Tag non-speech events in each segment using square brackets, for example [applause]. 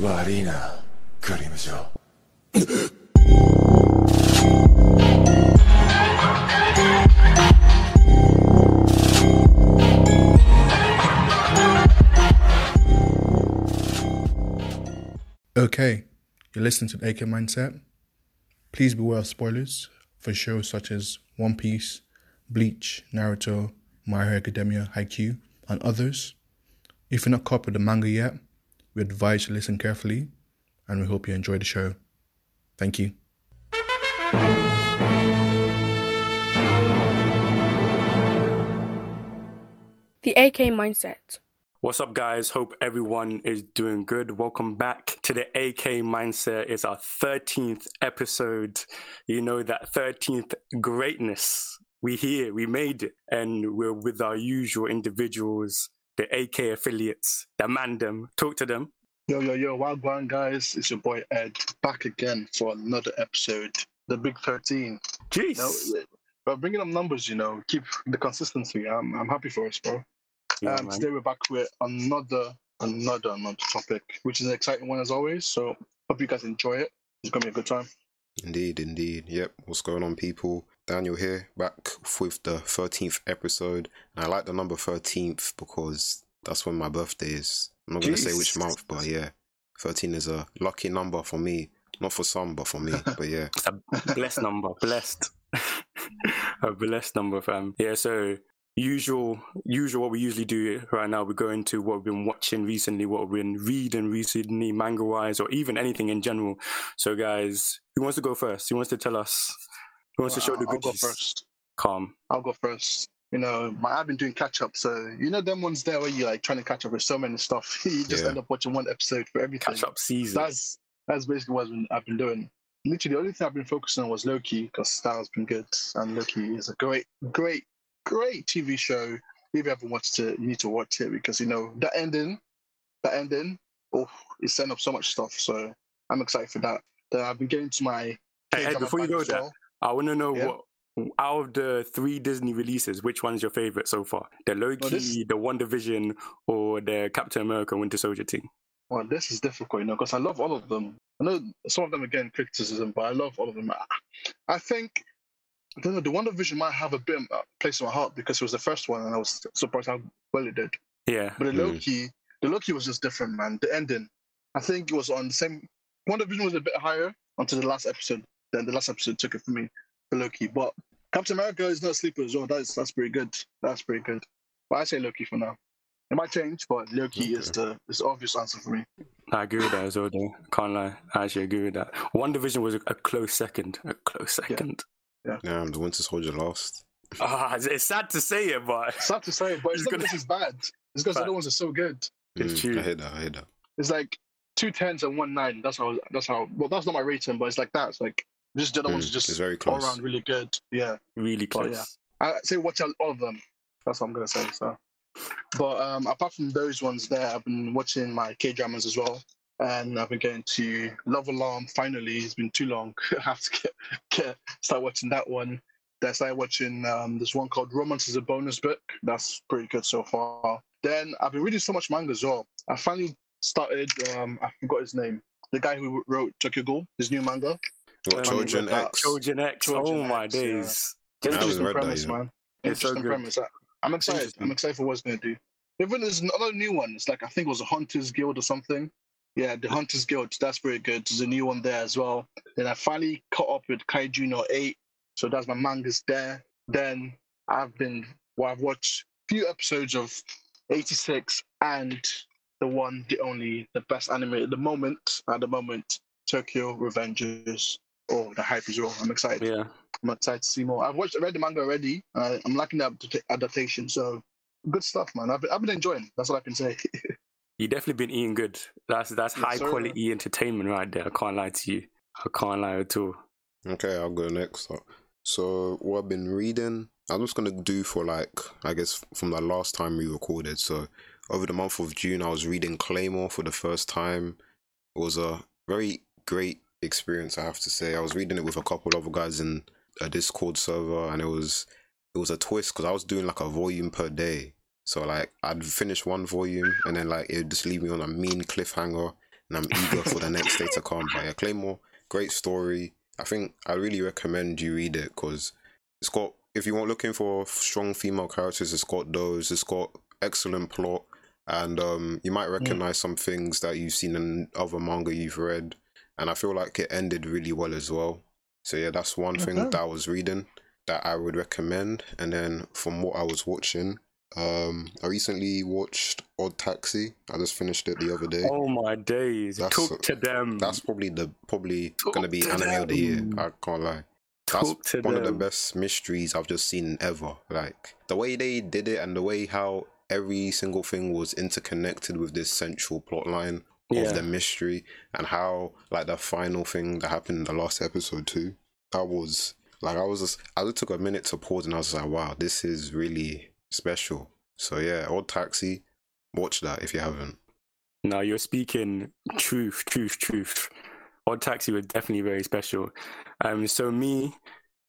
悪いなクリムジョー Okay, you're listening to the AK Mindset. Please beware of spoilers for shows such as One Piece, Bleach, Naruto, My Hero Academia, Haikyuu, and others. If you're not caught with the manga yet, we advise you to listen carefully, and we hope you enjoy the show. Thank you. The AK Mindset. What's up, guys? Hope everyone is doing good. Welcome back to the AK Mindset. It's our 13th episode. You know, that 13th greatness. We here, we made it, and we're with our usual individuals, the AK affiliates, the mandem. Talk to them. Yo, yo, yo, Wagwan guys, it's your boy Ed back again for another episode, the Big 13. Jeez. No, but bringing up numbers, you know, keep the consistency. I'm, I'm happy for us, bro. Yeah, um, man. today we're back with another, another, another topic, which is an exciting one as always. So hope you guys enjoy it. It's gonna be a good time. Indeed, indeed. Yep. What's going on, people? Daniel here, back with the 13th episode. And I like the number 13th because that's when my birthday is. I'm not going to say which month, but yeah. 13 is a lucky number for me. Not for some, but for me. [laughs] But yeah. It's a blessed number. Blessed. [laughs] a blessed number, fam. Yeah, so usual usual what we usually do right now, we go into what we've been watching recently, what we've been reading recently, manga wise, or even anything in general. So guys, who wants to go first? Who wants to tell us who wants to show Well, the I'll, I'll go first. Calm. I'll go first. You know, my, I've been doing catch up, so you know them ones there where you like trying to catch up with so many stuff. [laughs] you just Yeah. end up watching one episode for everything. Catch up season. That's that's basically what I've been, doing. Literally, the only thing I've been focusing on was Loki because that has been good, and Loki is a great, great, great TV show. If you haven't watched it, you need to watch it because you know that ending, that ending, oh, it's setting up so much stuff. So I'm excited for that. Then I've been getting to my. Hey, K-drama before you go well. I want to know Yeah. what out of the three Disney releases, which one's your favorite so far? The Loki, Oh, this- the WandaVision, or the Captain America Winter Soldier team? Well, this is difficult, you know, because I love all of them. I know some of them are getting criticism, but I love all of them. I think, I don't know, the WandaVision might have a bit of a place in my heart because it was the first one and I was surprised how well it did. Yeah. But the Mm. Loki, the Loki was just different, man. The ending, I think it was on the same. WandaVision was a bit higher until the last episode. Then the last episode took it for me for Loki. But Captain America is not a sleeper as well. That's that's pretty good. That's pretty good. But I say Loki for now. It might change, but Loki is the is the obvious answer for me. I agree with that as well, though. Can't lie. I actually agree with that. WandaVision was a, a close second. A close second. Yeah. Damn, the Winter Soldier lost. [laughs] Ah, it's, it's sad to say it, but it's Sad to say, it, but it's It's [laughs] not gonna- because it's bad. It's because the Bad. other ones are so good. It's Mm, true. I hear that. I hear that. It's like two tens and one nine. That's how. That's how. Well, that's not my rating, but it's like that. It's like just the other ones Mm, are just it's very all around really good. Yeah. really close. yeah. I say watch out all of them. That's what I'm gonna say. So, but um, apart from those ones, there, I've been watching my K dramas as well, and I've been getting to Love Alarm. Finally, it's been too long. [laughs] I have to get, get start watching that one. Then I started watching um, this one called Romance is a Bonus Book. That's pretty good so far. Then I've been reading so much manga as well. I finally started. Um, I forgot his name. The guy who wrote Tokyo Ghoul, his new manga. What, Choujin X? Choujin X. Choujin oh my X, yeah. days. I haven't Interesting read that premise, yet. man. It's so Interesting good. premise. I- I'm excited. I'm excited for what it's gonna do. Even there's another new one. It's like I think it was a Hunters Guild or something. Yeah, the Hunters Guild. That's very good. There's a new one there as well. Then I finally caught up with Kaiju No 8. So that's my mangas there. Then I've been well, I've watched a few episodes of 86 and the one, the only, the best anime at the moment, at the moment, Tokyo Revengers. Oh, the hype is real. I'm excited. Yeah. I'm excited to see more. I've watched, read the manga already. Uh, I'm liking the adaptation, so good stuff, man. I've been, I've been enjoying. That's what I can say. [laughs] You definitely been eating good. That's that's Yes, high sir. quality entertainment right there. I can't lie to you. I can't lie at all. Okay, I'll go next. So, what I've been reading, I'm just gonna do for like, I guess, from the last time we recorded. So, over the month of June, I was reading Claymore for the first time. It was a very great experience, I have to say. I was reading it with a couple of other guys in a Discord server, and it was it was a twist because I was doing like a volume per day. So like I'd finish one volume and then like it'd just leave me on a mean cliffhanger, and I'm eager for the next day to come. But yeah, Claymore, great story. I think I really recommend you read it because it's got. If you want looking for strong female characters, it's got those. It's got excellent plot, and um, you might recognize some things that you've seen in other manga you've read. And I feel like it ended really well as well. So yeah, that's one thing that I was reading that I would recommend. And then from what I was watching, um, I recently watched Odd Taxi. I just finished it the other day. Oh my days! That's- Talk to them. That's probably the probably Talk gonna be to anime of the year. I can't lie. That's Talk to one of the best mysteries I've just seen ever. Like the way they did it and the way how every single thing was interconnected with this central plot line Yeah. of the mystery and how like the final thing that happened in the last episode too. That was like I was just I just took a minute to pause and I was like, wow, this is really special. So yeah, Odd Taxi, watch that if you haven't. Now you're speaking truth, truth, truth. Odd Taxi was definitely very special. Um, so me,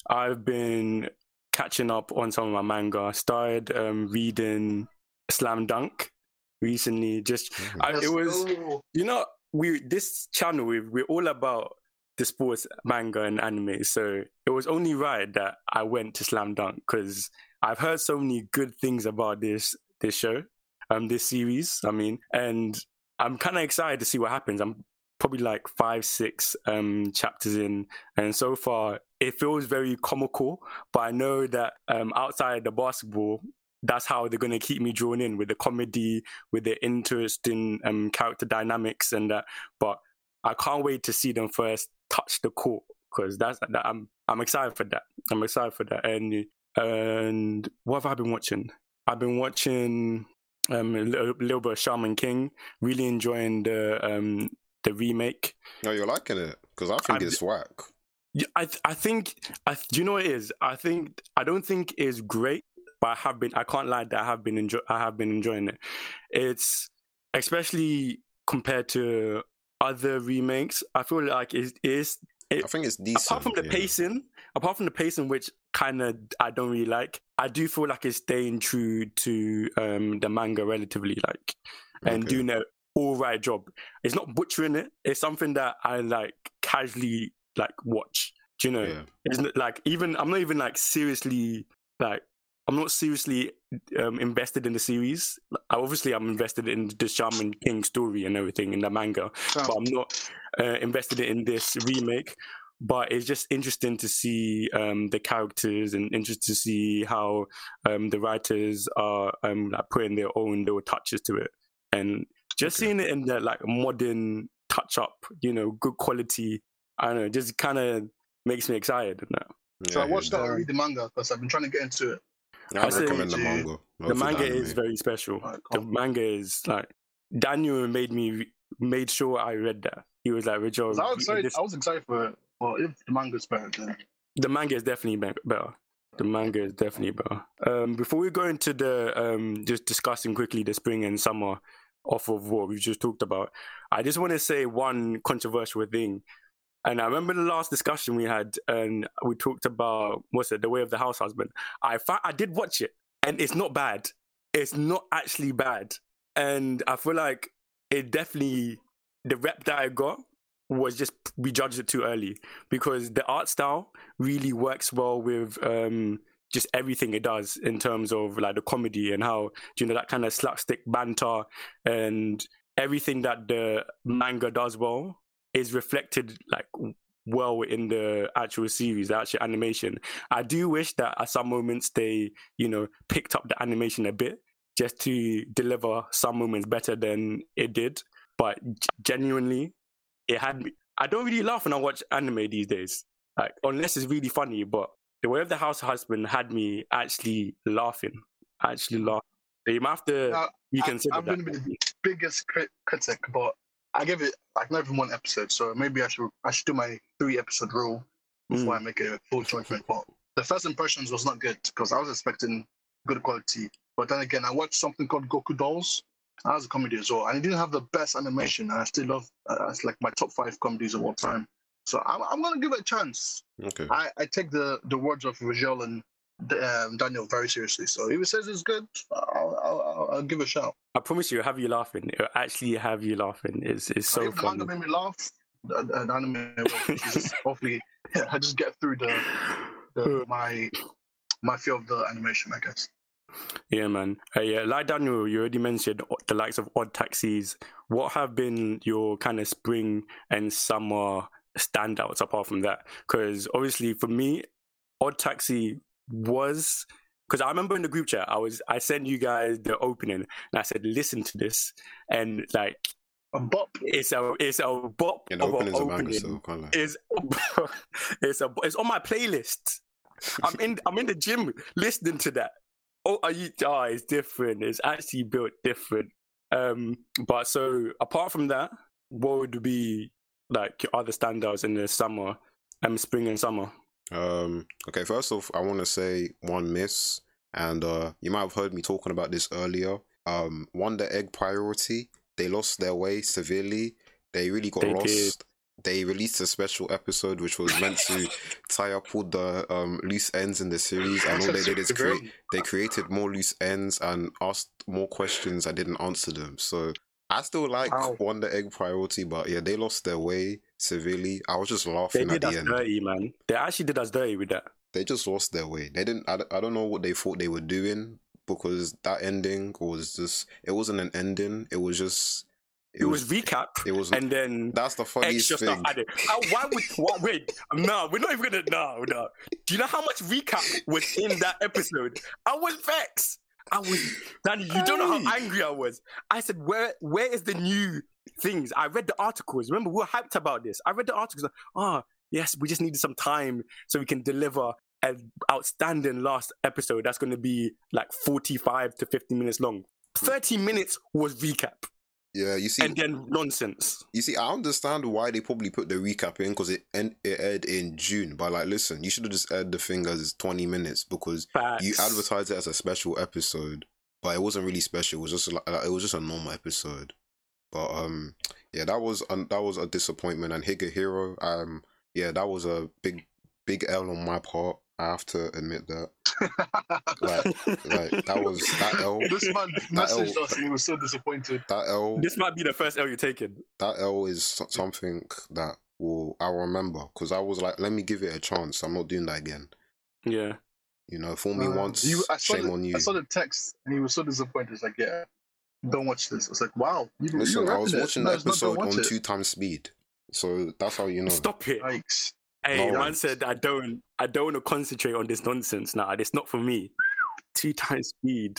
I've been catching up on some of my manga. I started um, reading Slam Dunk recently. Just I, Let's it was go. you know we this channel we we're all about the sports manga and anime so it was only right that i went to slam dunk because i've heard so many good things about this this show um this series i mean and i'm kind of excited to see what happens i'm probably like five six um chapters in and so far it feels very comical but i know that um outside the basketball that's how they're going to keep me drawn in with the comedy with the interesting um, character dynamics and that. But I can't wait to see them first touch the court because that's that. I'm I'm excited for that. I'm excited for that. And and what have I been watching? I've been watching um, a little, little bit of Shaman King. Really enjoying the um, the remake. No, you're liking it because I think I'm- it's whack. I th- I think I do you know what it is? I think I don't think it's great, but I have been I can't lie that I have been enjoy I have been enjoying it. It's especially compared to other remakes. I feel like it is I think it's decent. apart from the yeah. pacing, apart from the pacing, which kind of I don't really like. I do feel like it's staying true to um the manga relatively, like and Okay. doing an all right job. It's not butchering it. It's something that I like casually like watch. Do you know? Yeah. It's like even I'm not even like seriously like I'm not seriously um, invested in the series. Obviously, I'm invested in the Shaman King story and everything in the manga, but I'm not uh, invested in this remake. But it's just interesting to see um, the characters and interesting to see how um, the writers are um, like putting their own little touches to it, and just Okay. seeing it in the like modern touch up, you know, good quality. I don't know, just kind of makes me excited. And that. So I watched yeah. that and read the manga because I've been trying to get into it. I I recommend the the- manga. the manga anime. is very special. Alright, The manga is like Daniel made me made sure I read that. He was like, Richard, 'Cause I was excited. this- I was excited for it. Well, if the manga's better, then the manga is definitely better. The manga is definitely better. Um, before we go into the um, just discussing quickly the spring and summer off of what we just talked about, I just want to say one controversial thing. And I remember the last discussion we had, and we talked about what's it, the way of the house husband. I fa- I did watch it, and it's not bad. It's not actually bad, and I feel like it definitely the rep that I got was just we judged it too early because the art style really works well with um just everything it does in terms of like the comedy and how you know that kind of slapstick banter and everything that the manga does well is reflected like well in the actual series, the actual animation. I do wish that at some moments they, you know, picked up the animation a bit just to deliver some moments better than it did. But genuinely, it had me. I don't really laugh when I watch anime these days, like unless it's really funny. But the way of the house husband had me actually laughing, actually laughing. So you might have to Now, reconsider I've that. been the biggest crit- critic, but I give it like not even one episode. So maybe I should I should do my three episode rule before I make a full judgment. But the first impressions was not good because I was expecting good quality. But then again, I watched something called Goku Dolls. That was a comedy as well, and it didn't have the best animation. And I still love. Uh, it's like my top five comedies of all time. So I'm, I'm gonna give it a chance. Okay. I, I take the the words of Rigel and um, Daniel very seriously. So if he says it's good, I'll, I'll, I'll, give a shout. I promise you, it'll have you laughing. It'll actually have you laughing. It's it's so if funny. made me laugh, the, the anime will. Just [laughs] hopefully, yeah, [laughs] I just get through the, the [sighs] my my fear of the animation, I guess. Yeah, man. Uh, yeah, like Daniel, you already mentioned the likes of Odd Taxis. What have been your kind of spring and summer standouts apart from that? Because obviously, for me, Odd Taxi was because I remember in the group chat, I was I sent you guys the opening, and I said, "Listen to this," and like A bop. it's a it's a bop Yeah, the of opening's a opening so can't [laughs] it's a it's on my playlist. I'm in I'm in the gym listening to that. Oh, are you? Oh, it's different. It's actually built different. Um, but so apart from that, what would be like your other standouts in the summer, um, spring and summer? Um, okay, first off, I want to say one miss, and uh, you might have heard me talking about this earlier. Um, Wonder Egg Priority, they lost their way severely. They really got They lost. did. They released a special episode which was meant to [laughs] tie up all the um, loose ends in the series, and all they did is create. They created more loose ends and asked more questions. I didn't answer them, so I still like Wow. Wonder Egg Priority, but yeah, they lost their way severely. I was just They laughing at did the us end dirty, man. They actually did us dirty with that. they just lost their way. They didn't. I, don't- I don't know what they thought they were doing because that ending was just. It wasn't an ending. It was just. It, was, recap, It was. and then that's the funniest extra thing. stuff added. How, why would what, wait? No, we're not even gonna. No, no. Do you know how much recap was in that episode? I was vexed. I was Danny. You don't know how angry I was. I said, "Where, where is the new things?" I read the articles. Remember, we were hyped about this. I read the articles. like, Ah, yes, we just needed some time so we can deliver an outstanding last episode. That's going to be like forty-five to fifty minutes long. Thirty minutes was recap, Yeah, you see, and then nonsense. you see, I understand why they probably put the recap in because it it aired in June. But like, listen, you should have just aired the thing as twenty minutes because you advertised it as a special episode, but it wasn't really special. It was just like it was just a normal episode. But um, yeah, that was um, that was a disappointment. And Higehiro, um, yeah, that was a big big L on my part. I have to admit that. Like, like that was that [laughs] L. this man That messaged L- us and he was so disappointed. That L. This might be the first L you're taking. That L is something that will I remember because I was like, let me give it a chance. I'm not doing that again. Yeah. You know, fool me Uh, once, you- I saw shame the, on you. I saw the text and he was so disappointed. He's like, "Yeah, don't watch this." I was like, "Wow, you, Listen, you're I was repping it. watching No, the it's not, episode on it. two times speed, so that's how you know. Stop it. Yikes. Hey, No. man said I don't I don't want to concentrate on this nonsense now. It's not for me. Two times speed.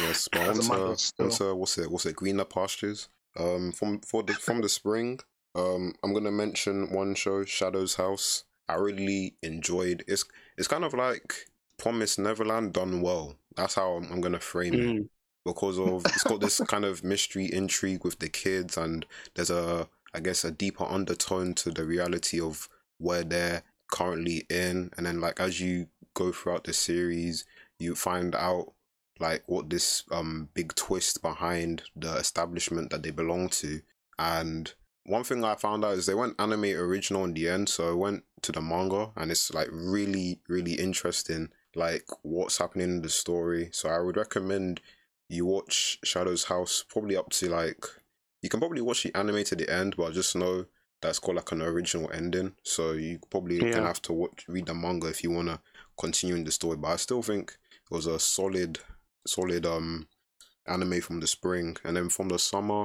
Yes, but As a onto, onto what's it? What's it? Greener pastures. Um, from for the from the spring. Um, I'm gonna mention one show, Shadow's House. I really enjoyed. It's it's kind of like Promise Neverland done well. That's how I'm, I'm gonna frame it. Because of it's got this kind of mystery intrigue with the kids and there's a I guess a deeper undertone to the reality of where they're currently in. And then like as you go throughout the series you find out like what this um big twist behind the establishment that they belong to. And one thing I found out is they went anime original in the end so I went to the manga and it's like really really interesting like what's happening in the story. So I would recommend you watch Shadow's House probably up to like you can probably watch the anime to the end, but just know that's got like an original ending. So you probably Yeah. gonna have to watch read the manga if you wanna continue in the story. But I still think it was a solid solid um anime from the spring. And then from the summer,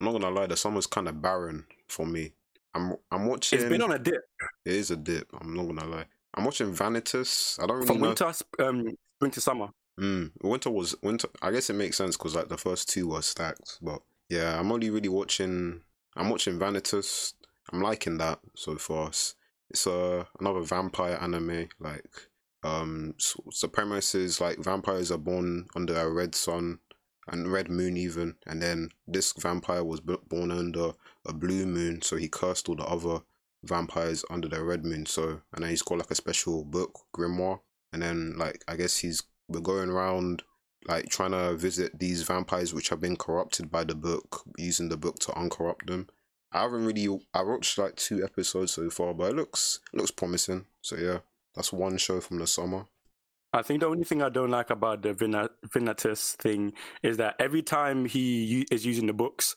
I'm not gonna lie, the summer's kinda barren for me. I'm I'm watching It's been on a dip it is a dip, I'm not gonna lie. I'm watching Vanitas. I don't really from know winter um spring to summer. Mm, winter was winter. I guess it makes sense because like the first two were stacked, but yeah, I'm only really watching. I'm watching Vanitas. I'm liking that so far. It's, it's uh, another vampire anime. Like, um, so, the premise is like vampires are born under a red sun and red moon even, and then this vampire was born under a blue moon, so he cursed all the other vampires under the red moon. So, and then he's got like a special book grimoire, and then like I guess he's we're going around like trying to visit these vampires which have been corrupted by the book, using the book to uncorrupt them. I haven't really I watched like two episodes so far, but it looks looks promising. So yeah, that's one show from the summer. I think the only thing I don't like about the Vina- Vinatus thing is that every time he u- is using the books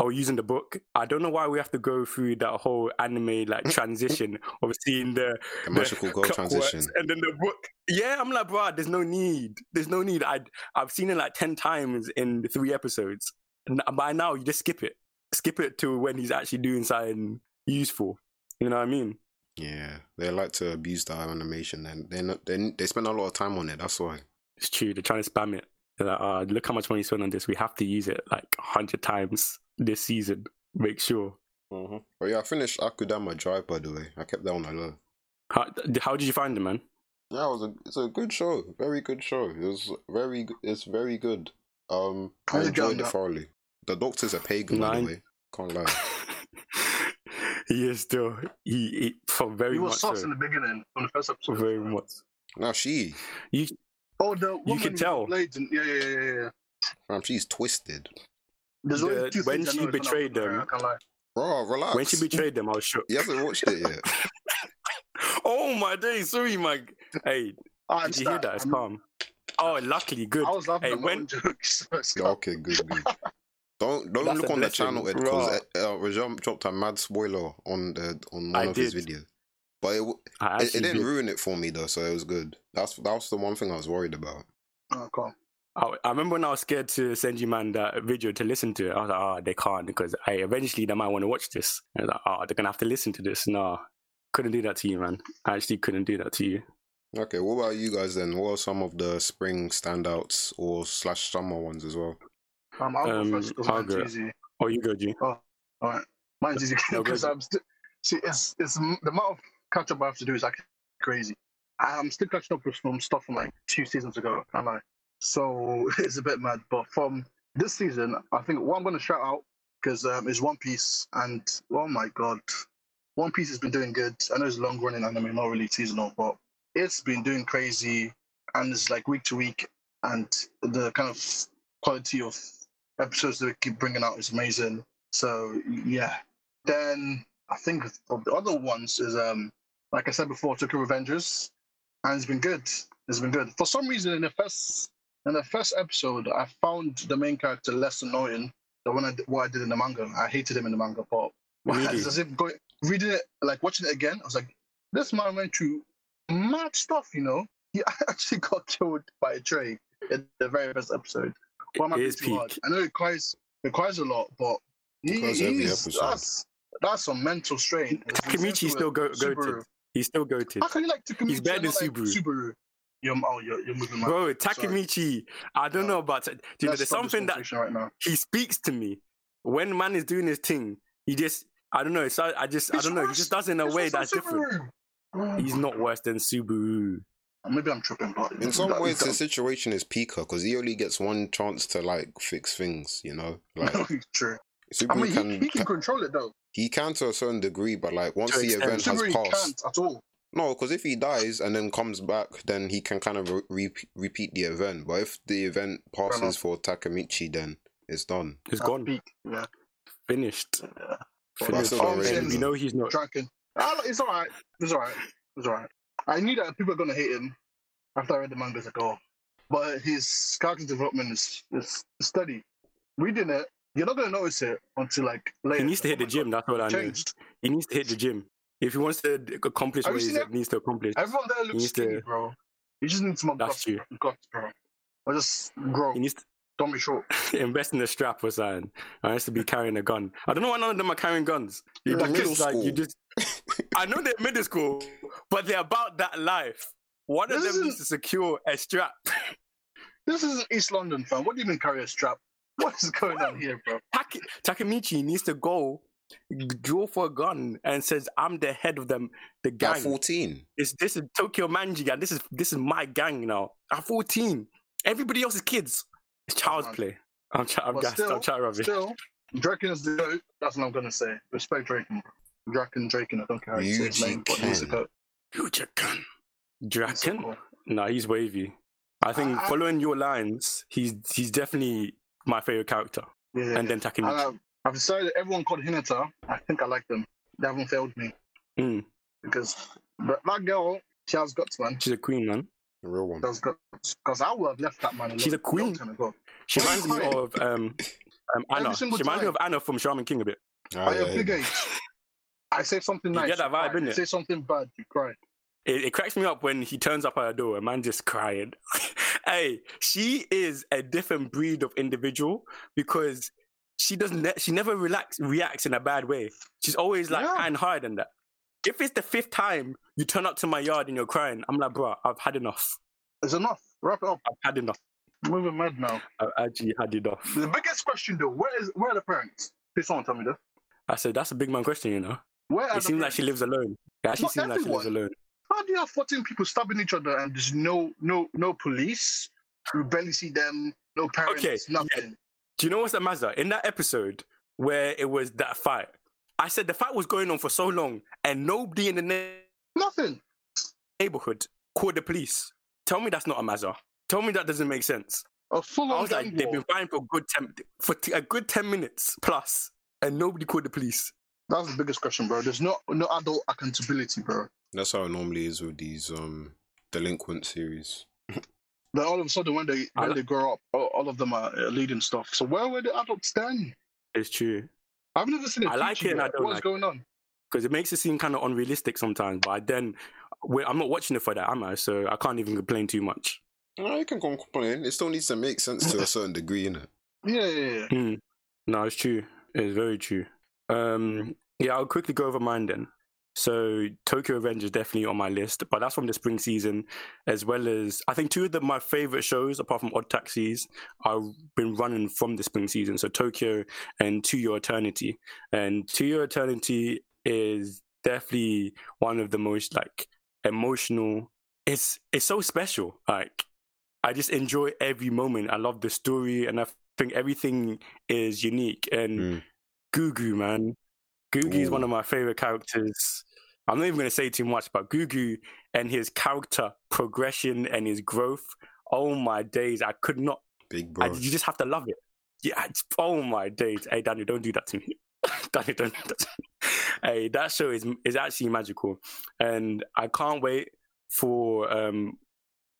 or using the book, I don't know why we have to go through that whole anime like [laughs] transition of seeing the, The magical girl transition. and then the book. Yeah, I'm like, bro, there's no need. There's no need. I I've seen it like ten times in three episodes. And by now, you just skip it. Skip it to when he's actually doing something useful. You know what I mean? Yeah, they like to abuse the animation, and they not, they they spend a lot of time on it. That's why. It's true. They're trying to spam it. They're like, uh, look how much money you spent on this. We have to use it like hundred times this season. Make sure. Mm-hmm. Oh yeah, I finished Akudama Drive by the way. I kept that on a low. How, how did you find it, man? Yeah, it was a it's a good show, very good show. It was very it's very good. Um, I How's enjoyed it now? thoroughly. The doctor's a pagan, by Nine. the way. Can't lie. [laughs] he is still he, he for very He much was soft so. in the beginning on the first episode. Very much. Now she, You Oh, the woman can with tell. blades and- yeah, yeah, yeah, yeah, yeah. man, she's twisted. There's only The- two when things I she know is betrayed when them- I can't lie. Bro, relax. when she betrayed them, I was shook. He hasn't watched it yet. [laughs] oh my days, sorry, my hey, I did you hear understand. that? It's I'm- calm. Oh, luckily, good. I was laughing Hey, at my when- own jokes. [laughs] Yeah, okay, good, good. [laughs] Don't don't That's look on the blessing, channel because bro. uh, Rajam dropped a mad spoiler on the on one I of his did. videos, but it, w- I it, it actually didn't did. ruin it for me though, so it was good. That's that was the one thing I was worried about. Oh, calm. I, I remember when I was scared to send you man that video to listen to it. I was like, oh, they can't because I eventually they might want to watch this. And I was like, oh, they're gonna have to listen to this. No, couldn't do that to you, man. I actually couldn't do that to you. Okay, what about you guys then? What are some of the spring standouts or slash summer ones as well? Um, I'll Um, go first because I'll mine's go. easy. Oh, you go, G. Oh, all right, mine's easy [laughs] No, because ahead. I'm still. See, it's it's the amount of catch up I have to do is actually crazy. I'm still catching up with some stuff from like two seasons ago, can't lie. So [laughs] it's a bit mad. But from this season, I think what I'm going to shout out because um, is One Piece, and oh my god, One Piece has been doing good. I know it's long running anime, not really seasonal, but it's been doing crazy, and it's like week to week, and the kind of quality of episodes that they keep bringing out is amazing. So yeah. Then I think of the other ones is um like I said before, Tokyo Revengers, and it's been good. It's been good. For some reason, in the first in the first episode, I found the main character less annoying than when I what I did in the manga. I hated him in the manga, but Really? as if going reading it, like watching it again, I was like, this man went through mad stuff. You know, he [laughs] actually got killed by a tray in the very first episode. I It is hard? peak. I know it cries it cries a lot, but he, he's, that's that's some mental strain. It's the Takemichi still go- Subaru. goated. He's still goated. How can you like Takemichi? He's better than like Subaru. Subaru. You're, oh, you're, you're moving mad. Bro, Sorry. Takemichi, I don't No. know about it. Dude, Let's there's something that right now. he speaks to me when man is doing his thing. He just, I don't know. It's, I just, I don't know. He just does it in a It's way that's different. Oh, He's not worse than Subaru. Uh, maybe I'm tripping, but In some that- ways, the situation is Pika because he only gets one chance to like fix things. You know, like [laughs] true. Subaru I mean, can he, he can control it though. he can to a certain degree, but like once To the extent. event has passed, can't at all. No, because if he dies and then comes back, then he can kind of re- re- repeat the event. But if the event passes for Takemichi, then it's done. He's At gone. peak, Yeah. Finished. yeah. Well, Finished. still not we know he's not. Draken. Ah, It's all right. It's all right. It's all right. I knew that people are gonna hate him after I read the manga. Like, oh, but his character development is is steady. Reading it, you're not gonna notice it until like later. He needs to hit Oh the gym. That's what I it know. He needs to hit the gym. If he wants to accomplish Have what he seen needs to accomplish, Everyone there He looks needs to- skinny, bro. You just need some more guts, true. guts, bro. Or just grow. he needs Don't be short. to [laughs] invest in a strap or something. I used to be carrying a gun. I don't know why none of them are carrying guns. You They're just, middle like, you just, I know they're middle school, but they're about that life. One of them needs to secure a strap. This isn't East London, fam. What do you mean carry a strap? What is going on here, bro? Taki- Takemichi needs to go draw for a gun and says, "I'm the head of them, the At gang. fourteen, This this is Tokyo Manji, and this is this is my gang now. At 14, everybody else is kids. It's oh, child's man. play. I'm trying. I'm gassed. still, I'm trying rubbish. Still, Draken is the goat. That's what I'm gonna say. Respect Draken. bro. Draken, Draken. I don't care how you say his name, but he's the Yuji goat. Yujikan. He's so Draken? cool. No, he's wavy. I think I- I- following your lines, he's he's definitely my favorite character. Yeah. And then And Takemichi. I've, I've decided everyone called Hinata. I think I like them. They haven't failed me Mm, because but that girl, she has guts, man. she's a queen, man. A real one. Because I would have left that man. She's a queen. long time ago. She Why are you reminds me of um, um Anna. She single reminds me of Anna from Shaman King a bit. Ah, At your yeah, big yeah. I say something nice. You nice. get that vibe, cry. innit? Say something bad, you cry. It, it cracks me up when he turns up at her door, a man just crying. [laughs] hey, she is a different breed of individual because she doesn't. ne- She never relax reacts in a bad way. She's always like Yeah. kind hard and that. If it's the fifth time you turn up to my yard and you're crying, I'm like, bro, I've had enough. It's enough. Wrap it up. I've had enough. I'm moving mad now. I've actually had enough. The biggest question though, where is where are the parents? Please someone tell me that. I said that's a big man question, you know. Where It seems like she lives alone. It actually Not seems like she lives alone. How do you have 14 people stabbing each other and there's no no no police? You barely see them, no parents, Okay, yeah. Nothing. Do you know what's the matter? In that episode where it was that fight, I said the fight was going on for so long and nobody in the ne- Nothing. neighborhood called the police. Tell me that's not a Mazza. Tell me that doesn't make sense. A full I on was like, they've been fighting for a good ten, for t- a good ten minutes plus, and nobody called the police. That's the biggest question, bro. There's no no adult accountability, bro. That's how it normally is with these um delinquent series. Then all of a sudden, when they when li- they grow up, all, all of them are uh, leading stuff. So where were the adults then? It's true I've never seen it. I like it and I don't What's like going on? because it makes it seem kind of unrealistic sometimes. But then, I'm not watching it for that, am I? So I can't even complain too much. No, you can complain. It still needs to make sense to a [laughs] certain degree, innit? Yeah, yeah, yeah. Mm. No, it's true. It's very true. Um, yeah, I'll quickly go over mine then. So Tokyo Revenge is definitely on my list, but that's from the spring season, as well as I think two of the, my favorite shows, apart from Odd Taxis, I've been running from the spring season. So Tokyo and To Your Eternity, and To Your Eternity is definitely one of the most like emotional. It's it's so special. Like I just enjoy every moment. I love the story, and I think everything is unique. And Mm. Gugu, man, Gugu is one of my favorite characters. I'm not even going to say too much, but Gugu and his character progression and his growth. Oh my days, I could not. Big I, you just have to love it. Yeah. It's, oh my days. Hey, Daniel, don't do that to me. [laughs] Daniel, don't. do that to me. Hey, that show is is actually magical, and I can't wait for. um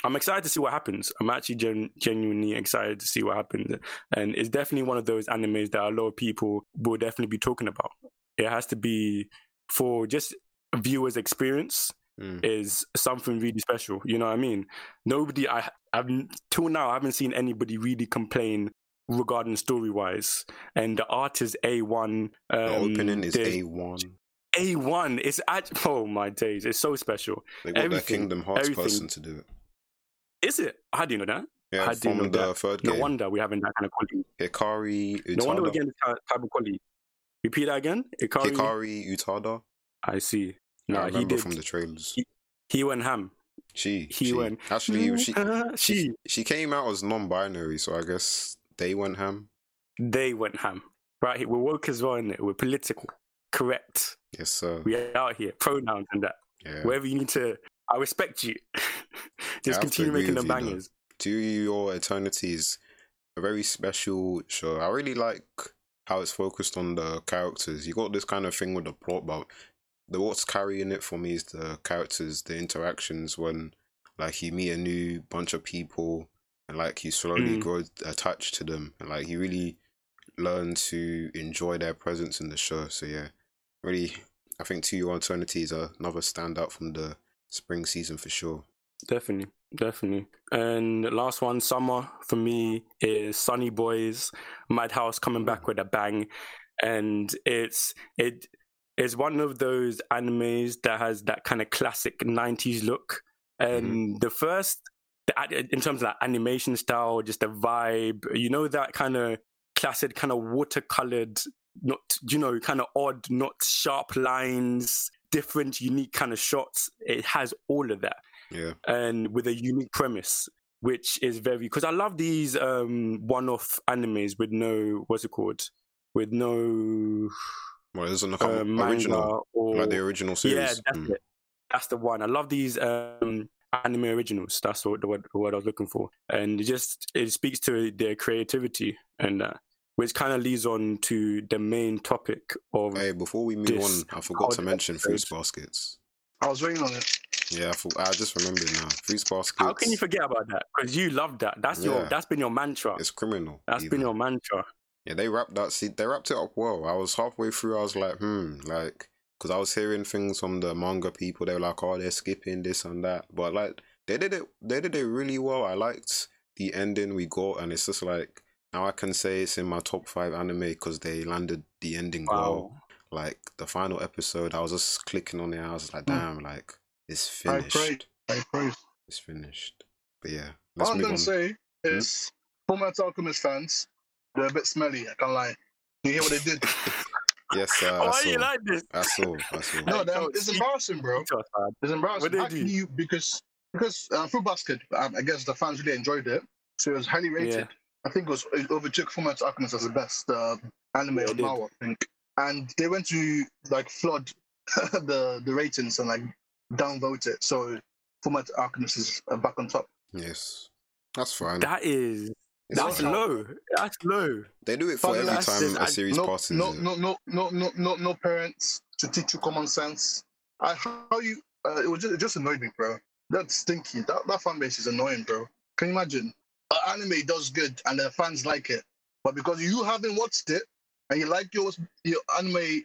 I'm excited to see what happens. I'm actually gen- genuinely excited to see what happens, and it's definitely one of those animes that a lot of people will definitely be talking about. It has to be for just viewers' experience Mm. is something really special. You know what I mean? Nobody, I, I've till now, I haven't seen anybody really complain regarding story wise. And the art is a one. Um, The opening is A one. a one. It's at oh my days, it's so special. They got that Kingdom Hearts everything. person to do it. Is it? How do you know that? Yeah, I didn't from the that. third No wonder we having that kind of quality. Hikaru Utada. No wonder we're getting of type of quality. Repeat that again. Ikari. Hikaru Utada. I see. I No, he did. from the trailers. He- He went ham. She, he she went- actually she, she. she she came out as non-binary, so I guess they went ham. They went ham. Right we're woke as well, innit? We're political. Correct. Yes, sir. We are out here. Pronouns and that. Yeah. Wherever you need to, I respect you. [laughs] Just continue making with them you, though. bangers. To Your Eternity is a very special show. I really like how it's focused on the characters. You got this kind of thing with the plot, but the what's carrying it for me is the characters, the interactions when like you meet a new bunch of people and like you slowly Mm. grow attached to them and like you really learn to enjoy their presence in the show. So yeah, really, I think To Your Eternity is another standout from the spring season for sure. Definitely, definitely. And last one, summer for me is Sonny Boys, Madhouse coming back with a bang, and it's it is one of those animes that has that kind of classic '90s look. And the first, the, ad- in terms of that animation style, just the vibe, you know, that kind of classic, kind of watercolored, not you know, kind of odd, not sharp lines, different, unique kind of shots. It has all of that Yeah. and with a unique premise, which is very because I love these um one-off animes with no what's it called, with no Well, it doesn't uh, original, or like the original series. yeah, that's Mm. it. That's the one. I love these um anime originals. That's what the word, the word I was looking for, and it just it speaks to their creativity and uh, which kind of leads on to the main topic of Hey, before we move on, I forgot to mention fruits baskets. I was waiting on it. Yeah, I, thought, I just remembered now. Fruits baskets. How can you forget about that? Because you love that. That's your. That's been your mantra. It's criminal. That's even. been your mantra. Yeah, they wrapped that. See, they wrapped it up well. I was halfway through. I was like, hmm, like, because I was hearing things from the manga people. They were like, oh, they're skipping this and that, but like, they did it. They did it really well. I liked the ending we got, and it's just like now I can say it's in my top five anime because they landed the ending well. Like the final episode, I was just clicking on it. I was like, Hmm. damn, like it's I finished. prayed. I praise. It's finished. But yeah, All let's I'm move gonna on. say is, Fullmetal Alchemist fans, they're a bit smelly. I can't lie. You hear what they did? Yes, uh, I Why you like this? I saw. I saw. no, Hey, it's you- embarrassing, bro. Tell us, man. It's embarrassing. What they do? you because because uh, Fruit Basket, um, I guess the fans really enjoyed it, so it was highly rated. Yeah. I think it was it overtook Fullmetal Alchemist as the best uh, anime Yeah, it now. I think, and they went to like flood [laughs] the the ratings and like downvote it. So Fullmetal Alchemist is uh, back on top. Yes, that's fine. That is. It's That's fine. low. That's low. They do it for Fuck, every time just- a I- series no, passes. no, no, no, no, no, no, no parents to teach you common sense. I how you uh, it was just, it just annoyed me, bro. That's stinky. That that fan base is annoying, bro. Can you imagine? An anime does good and the fans like it, but because you haven't watched it and you like your your anime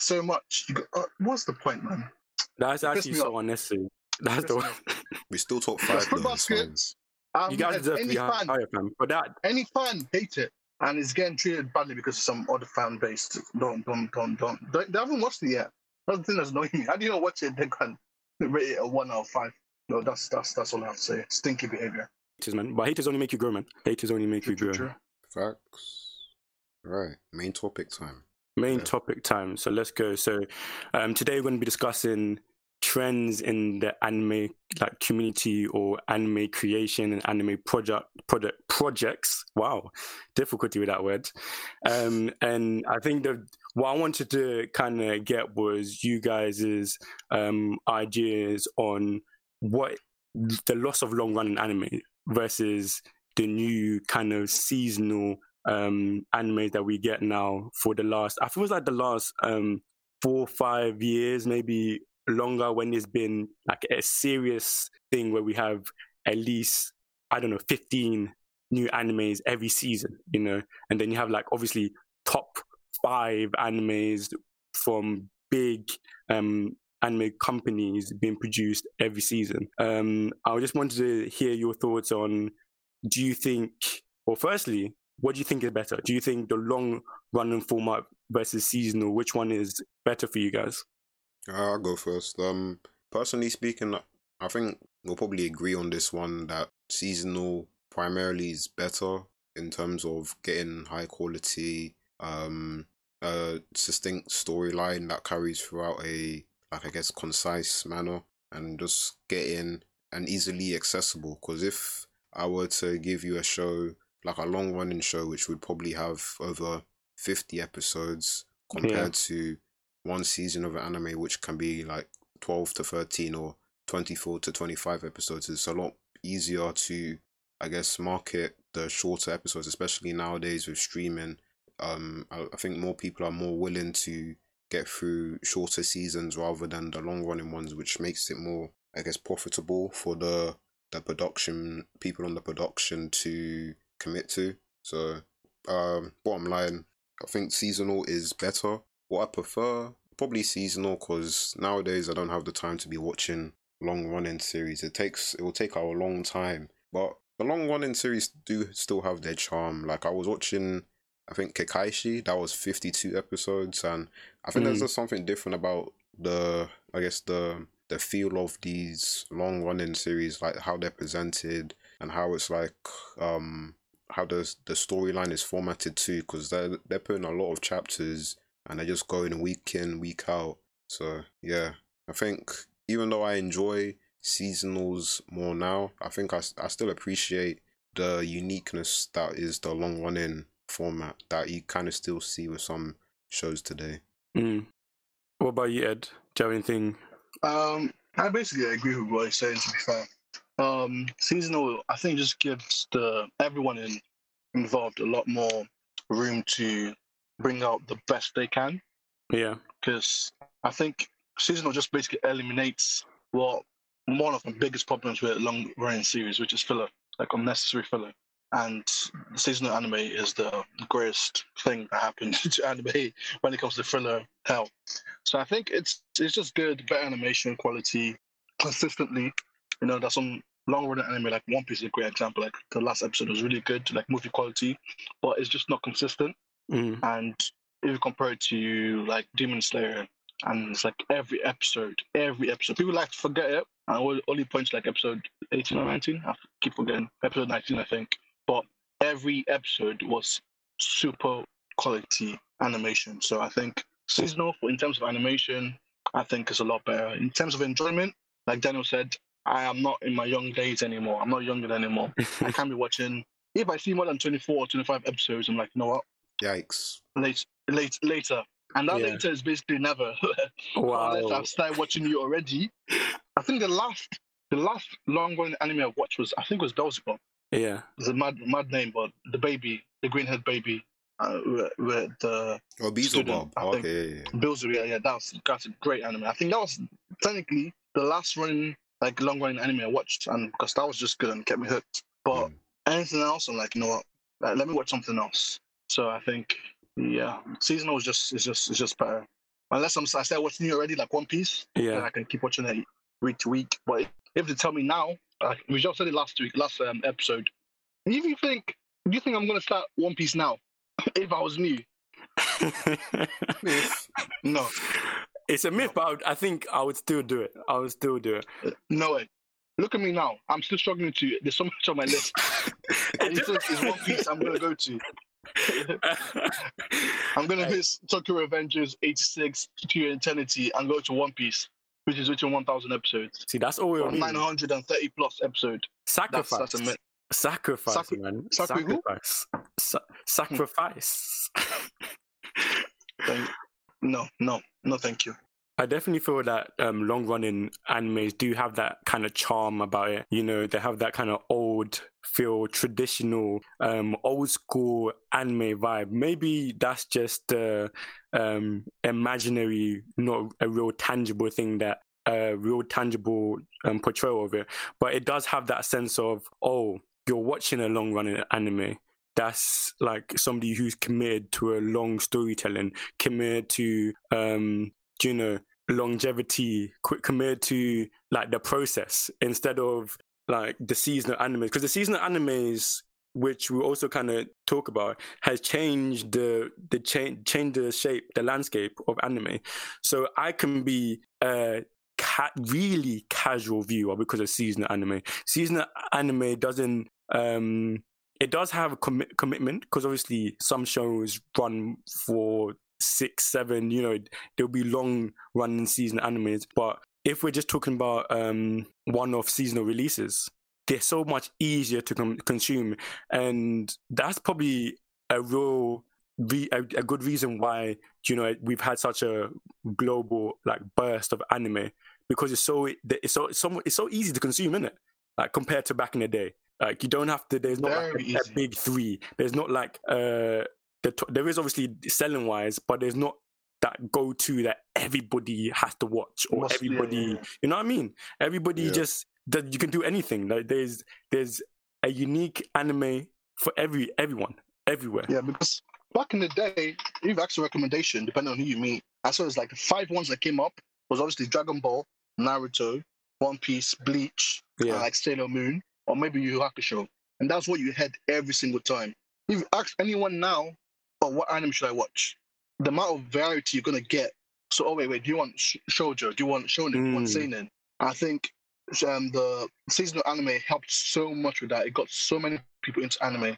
so much, you go, uh, what's the point, man? That's actually so off. unnecessary. That's Piss the one. We still talk five Fruit though. It's fine. Um, You guys deserve to any be fan, higher, fam. But that, any fan hate it and it's getting treated badly because of some other fan base. Don't, don't, don't, don't. They, they haven't watched it yet. That's the thing that's annoying me. How do you not watch it? They can rate it a one out of five. No, that's that's that's all I have to say. Stinky behavior. haters, man. But haters only make you grow, man. Haters only make you True, grow. true, true. Facts. Right. Main topic time. Main Yeah. topic time. So let's go. So um, today we're going to be discussing trends in the anime like community or anime creation and anime project project projects. Wow, difficulty with that word. Um, [laughs] and I think the what I wanted to kind of get was you guys' um, ideas on what the loss of long running anime versus the new kind of seasonal um animes that we get now for the last I feel like the last um four five years maybe longer when there's been like a serious thing where we have at least I don't know 15 new animes every season you know and then you have like obviously top five animes from big um anime companies being produced every season um I just wanted to hear your thoughts on do you think well firstly what do you think is better? Do you think the long running format versus seasonal, which one is better for you guys? Uh, I'll go first. Um, personally speaking, I think we'll probably agree on this one that seasonal primarily is better in terms of getting high quality, um, a distinct storyline that carries throughout a like I guess concise manner and just getting and easily accessible. Because if I were to give you a show like a long running show, which would probably have over fifty episodes compared to one season of an anime which can be like 12 to 13 or 24 to 25 episodes it's a lot easier to i guess market the shorter episodes especially nowadays with streaming. Um I, I think more people are more willing to get through shorter seasons rather than the long running ones which makes it more i guess profitable for the the production people on the production to commit to. So um bottom line i think seasonal is better what I prefer, probably seasonal, because nowadays I don't have the time to be watching long running series. It takes it will take a long time, but the long running series do still have their charm. Like I was watching, I think Kekkaishi, that was fifty two episodes, and I think there's Mm. just something different about the, I guess the the feel of these long running series, like how they're presented and how it's like um how the the storyline is formatted too, because they're they're putting a lot of chapters and they're just going week in, week out. So yeah, I think even though I enjoy seasonals more now, I think I, I still appreciate the uniqueness that is the long running format that you kind of still see with some shows today. Mm. What about you, Ed? Do you have anything? Um, I basically agree with what he's saying. To be fair, um, seasonal I think just gives the everyone in, involved a lot more room to bring out the best they can. Yeah. Because I think seasonal just basically eliminates what one of the biggest problems with long running series, which is filler, like unnecessary filler. And seasonal anime is the greatest thing that happened [laughs] to anime when it comes to filler hell. So I think it's it's just good, better animation quality, consistently. You know, there's some long running anime like One Piece is a great example. Like the last episode was really good, like movie quality, but it's just not consistent. Mm. And if you compare it to like Demon Slayer, and it's like every episode, every episode, people like to forget it, and only- only point to like episode 18 or 19. I keep forgetting episode 19, I think. But every episode was super quality animation. So I think seasonal, in terms of animation, I think is a lot better. In terms of enjoyment, like Daniel said, I am not in my young days anymore. I'm not younger anymore. [laughs] I can't be watching. If I see more than 24 or 25 episodes, I'm like, you know what? Yikes. late, late, later. And that Yeah. later is basically never. [laughs] Unless Wow. I've started watching you already. I think the last, the last long running anime I watched was, I think it was Beelzebub. Yeah. It's a mad, mad name, but the baby, the green head baby, uh, with, with the Oh, Student, Beelzebub. I think. Okay, yeah, yeah. Beelzebub. Yeah, yeah, that's that's a great anime. I think that was technically the last running, like long running anime I watched, and because that was just good and kept me hooked. But Mm. anything else, I'm like, you know what? Like, let me watch something else. So I think, yeah, seasonal is just is just is just better. Unless I'm I start watching you already, like One Piece, then Yeah. I can keep watching it week to week. But if they tell me now, like we just said it last week, last um, episode, if you think, do you think I'm gonna start One Piece now? [laughs] if I was new, no, it's a myth, but I, would- I think I would still do it. I would still do it. no way. Look at me now. I'm still struggling to. There's so much on my list. [laughs] And it's, it's One Piece I'm gonna go to. I'm gonna miss Tokyo Revengers 86 to Eternity and go to One Piece, which is within 1,000 episodes. See, that's all we're 930 plus episode. Sacrifice. that's myth. Sacrifice, Sacri- man. sacri? Sacrifice. Sa- sacrifice. No, no, no, thank you. I definitely feel that um, long running animes do have that kind of charm about it. You know, they have that kind of old feel, traditional, um, old school anime vibe. Maybe that's just uh, um, imaginary, not a real tangible thing that a real tangible um, portrayal of it. But it does have that sense of, oh, you're watching a long running anime. That's like somebody who's committed to a long storytelling, committed to um, you know longevity committed to like the process instead of like the seasonal animes because the seasonal animes which we also kind of talk about has changed the the change the shape the landscape of anime so i can be a ca- really casual viewer because of seasonal anime seasonal anime doesn't um it does have a commi- commitment because obviously some shows run for six, seven, you know, there'll be long running season animes. But if we're just talking about um, one off seasonal releases, they're so much easier to com- consume. And that's probably a real, re- a, a good reason why, you know, we've had such a global like burst of anime because it's so, it's so, it's so, it's so easy to consume, isn't it? Like compared to back in the day. Like you don't have to. There's not like a, a big three. There's not like uh the there is obviously selling wise, but there's not that go to that everybody has to watch or Must- everybody. yeah, yeah. You know what I mean? Everybody just that you can do anything. Like there's there's a unique anime for every everyone everywhere. Yeah, because back in the day, you've asked a recommendation, depending on who you meet. I saw it's like the five ones that came up was obviously Dragon Ball, Naruto, One Piece, Bleach, and Yeah. like Sailor Moon, or maybe Yu Yu Hakusho. And that's what you had every single time. If you ask anyone now, oh, what anime should I watch? The amount of variety you're gonna get. So, oh wait, wait, do you want sh- shoujo? Do you want shonen? Do you want Mm. seinen? I think um, the seasonal anime helped so much with that. It got so many people into anime.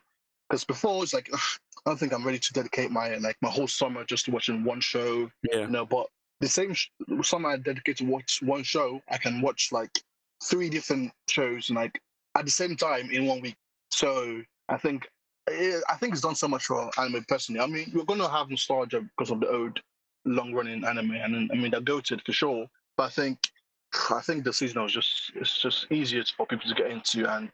Because before it's like, ugh, I don't think I'm ready to dedicate my like my whole summer just to watching one show. Yeah. You know, but the same sh- summer I dedicate to watch one show, I can watch like three different shows like at the same time in one week. So I think I think it's done so much for anime personally. I mean, we're gonna have nostalgia because of the old long running anime, and I mean they're goated for sure. But I think I think the seasonal is just it's just easier for people to get into, and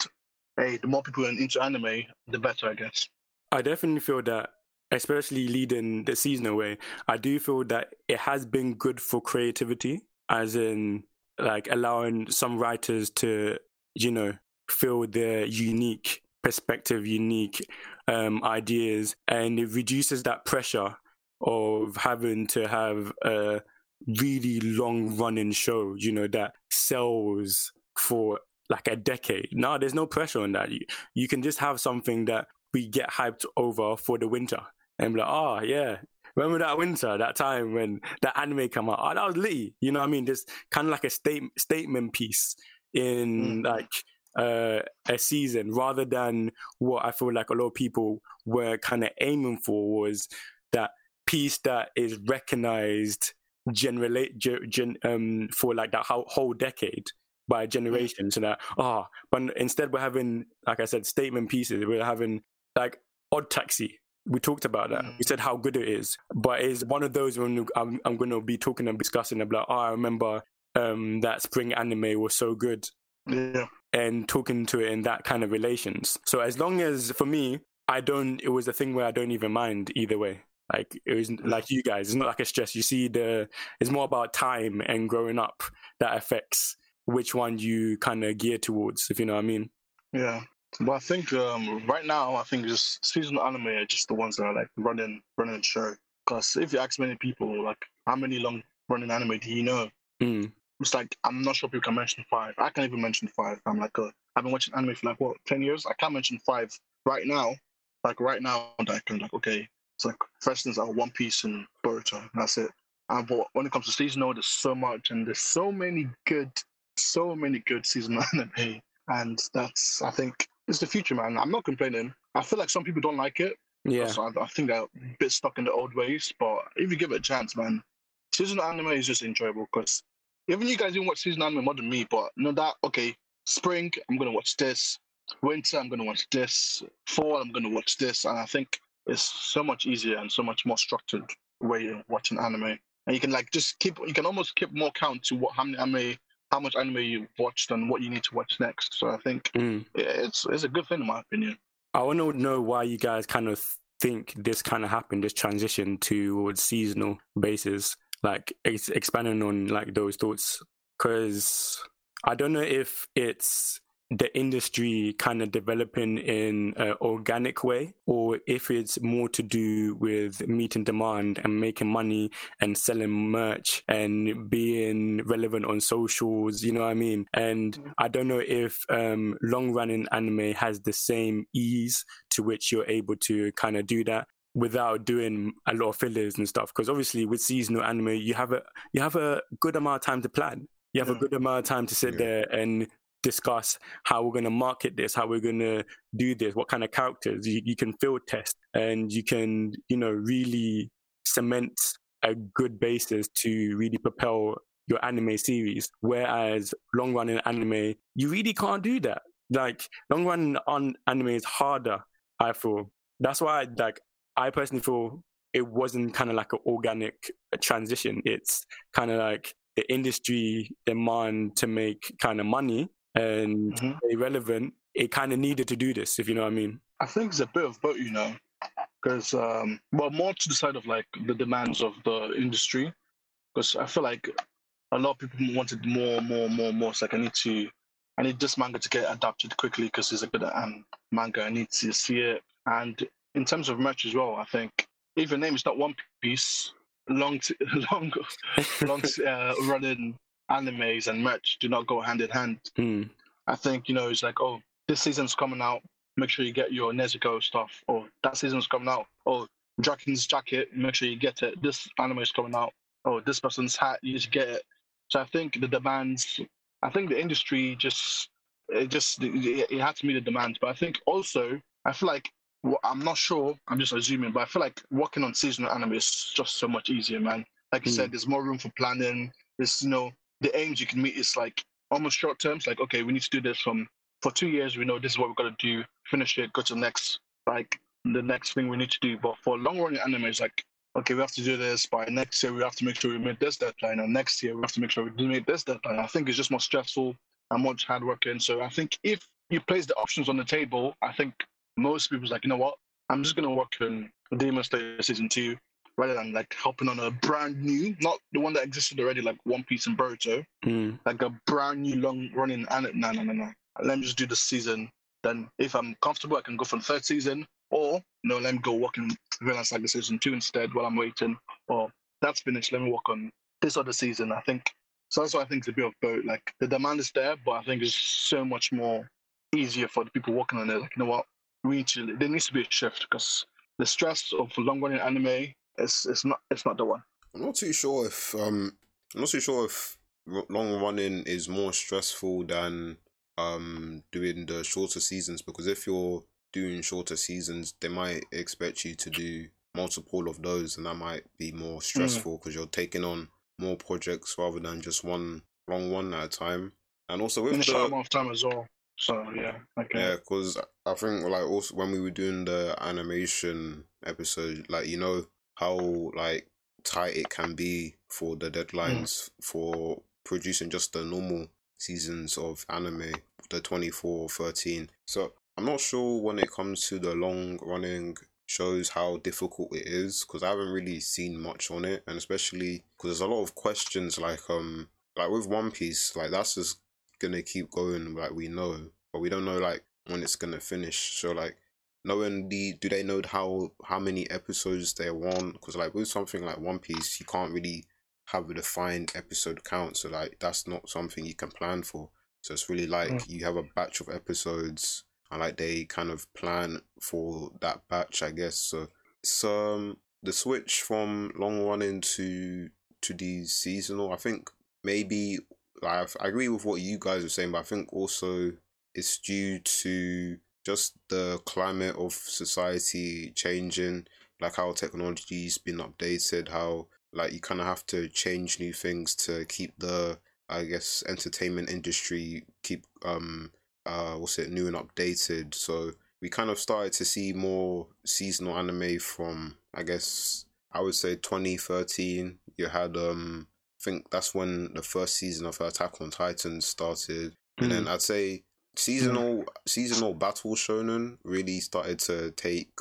hey, the more people are into anime, the better, I guess. I definitely feel that, especially leading the season away, I do feel that it has been good for creativity, as in like allowing some writers to, you know, feel their unique perspective, unique um, ideas, and it reduces that pressure of having to have a really long running show, you know, that sells for like a decade. No, there's no pressure on that. You, you can just have something that we get hyped over for the winter and be like, oh, yeah. Remember that winter, that time when that anime came out? Oh, that was litty. You know what I mean? Just kind of like a state, statement piece in mm. like uh, a season rather than what I feel like a lot of people were kind of aiming for was that piece that is recognized generally gen, um, for like that whole, whole decade by generation so that ah oh, but instead we're having like i said statement pieces we're having like odd taxi we talked about that. Mm. We said how good it is, but it's one of those when I'm, I'm going to be talking and discussing about. Oh, I remember um, that spring anime was so good, yeah, and talking to it in that kind of relations. So as long as for me, I don't. It was a thing where I don't even mind either way. Like it was like you guys. It's not like a stress. You see, the it's more about time and growing up that affects which one you kind of gear towards. If you know what I mean. Yeah. But I think um, right now, I think just seasonal anime are just the ones that are like running running the show. Because if you ask many people, like, how many long running anime do you know? Mm. It's like I'm not sure people can mention five. I can't even mention five. I'm like, uh, I've been watching anime for like what ten years. I can't mention five right now. Like right now, that I can like okay, it's like for instance, are One Piece and Boruto. And that's it. And but when it comes to seasonal, there's so much, and there's so many good, so many good seasonal [laughs] anime, and that's I think it's the future, man. I'm not complaining. I feel like some people don't like it. Yeah. So I, I, think they're a bit stuck in the old ways. But if you give it a chance, man, seasonal anime is just enjoyable because even you guys didn't watch season anime more than me, but you know that okay, spring I'm gonna watch this, winter I'm gonna watch this, fall I'm gonna watch this, and I think it's so much easier and so much more structured way of watching anime. And you can like just keep you can almost keep more count to what how many anime how much anime you've watched and what you need to watch next. So I think mm. it's it's a good thing in my opinion. I want to know why you guys kind of think this kind of happened, this transition towards seasonal basis, like ex- expanding on like those thoughts, because I don't know if it's the industry kind of developing in an organic way, or if it's more to do with meeting demand and making money and selling merch and being relevant on socials, you know what I mean? And mm-hmm. I don't know if um, long running anime has the same ease to which you're able to kind of do that without doing a lot of fillers and stuff because obviously with seasonal anime you have a you have a good amount of time to plan you have a mm. good amount of time to sit yeah. there and discuss how we're going to market this, how we're going to do this, what kind of characters you, you can field test, and you can, you know, really cement a good basis to really propel your anime series. Whereas long running anime, you really can't do that. Like long run on anime is harder. I feel that's why, like, I personally feel it wasn't kind of like an organic transition. It's kind of like the industry demand to make kind of money and mm-hmm. irrelevant, it kind of needed to do this, if you know what I mean. I think it's a bit of both, you know, because, um, well, more to the side of like the demands of the industry, because I feel like a lot of people wanted more, more, more, more. It's like I need to, I need this manga to get adapted quickly because it's a good um, manga. I need to see it. And in terms of merch as well, I think if your name is not One Piece, long, t- [laughs] long, long [laughs] uh, running animes and merch do not go hand in hand. Mm. I think, you know, it's like, oh, this season's coming out. Make sure you get your Nezuko stuff. Or that season's coming out. Oh, Draken's jacket. Make sure you get it. This anime is coming out. Oh, this person's hat. You just get it. So I think the demands. I think the industry just it just it, it had to meet the demands. But I think also I feel like well, I'm not sure. I'm just assuming, but I feel like working on seasonal anime is just so much easier, man. Like you mm. said, there's more room for planning. There's you know the aims you can meet is like almost short terms. Like, okay, we need to do this from for two years. We know this is what we're gonna do. Finish it. Go to the next like the next thing we need to do. But for long running anime, it's like okay, we have to do this by next year. We have to make sure we meet this deadline, and next year we have to make sure we do meet this deadline. I think it's just more stressful and much hard working. So I think if you place the options on the table, I think most people's like, you know what, I'm just gonna work on Demon Slayer season two. rather than like helping on a brand new, not the one that existed already, like One Piece and Boruto, Mm. like a brand new long running anime. No, no, no, no. Let me just do the season. Then if I'm comfortable, I can go for the third season, or no, let me go work in Vinland Saga season two instead while I'm waiting. Or that's finished. Let me work on this other season. I think so. That's why I think it's a bit of both. Like the demand is there, but I think it's so much more easier for the people working on it. Like you know what, to. There needs to be a shift because the stress of long running anime is it's not it's not the one. I'm not too sure if um I'm not too sure if long running is more stressful than um doing the shorter seasons because if you're doing shorter seasons, they might expect you to do multiple of those, and that might be more stressful because you're taking on more projects rather than just one long one at a time. And also with In the short amount of time as well. So yeah, okay. yeah, because I think like also when we were doing the animation episode, like you know how like tight it can be for the deadlines for producing just the normal seasons of anime, the 24 or 13. So I'm not sure when it comes to the long running shows how difficult it is because I haven't really seen much on it, and especially because there's a lot of questions like um like with One Piece, like that's just gonna keep going like we know, but we don't know like when it's gonna finish. So like knowing the do they know how how many episodes they want? Because like with something like One Piece, you can't really have a defined episode count. So like that's not something you can plan for. So it's really like Mm. you have a batch of episodes and like they kind of plan for that batch, I guess. So it's um the switch from long running to to the seasonal. I think maybe like I agree with what you guys are saying, but I think also it's due to just the climate of society changing, like how technology's been updated, how like you kind of have to change new things to keep the I guess entertainment industry keep um uh what's it new and updated. So we kind of started to see more seasonal anime from I guess I would say 2013. You had um I think that's when the first season of Attack on Titan started, and then I'd say seasonal seasonal battle shonen really started to take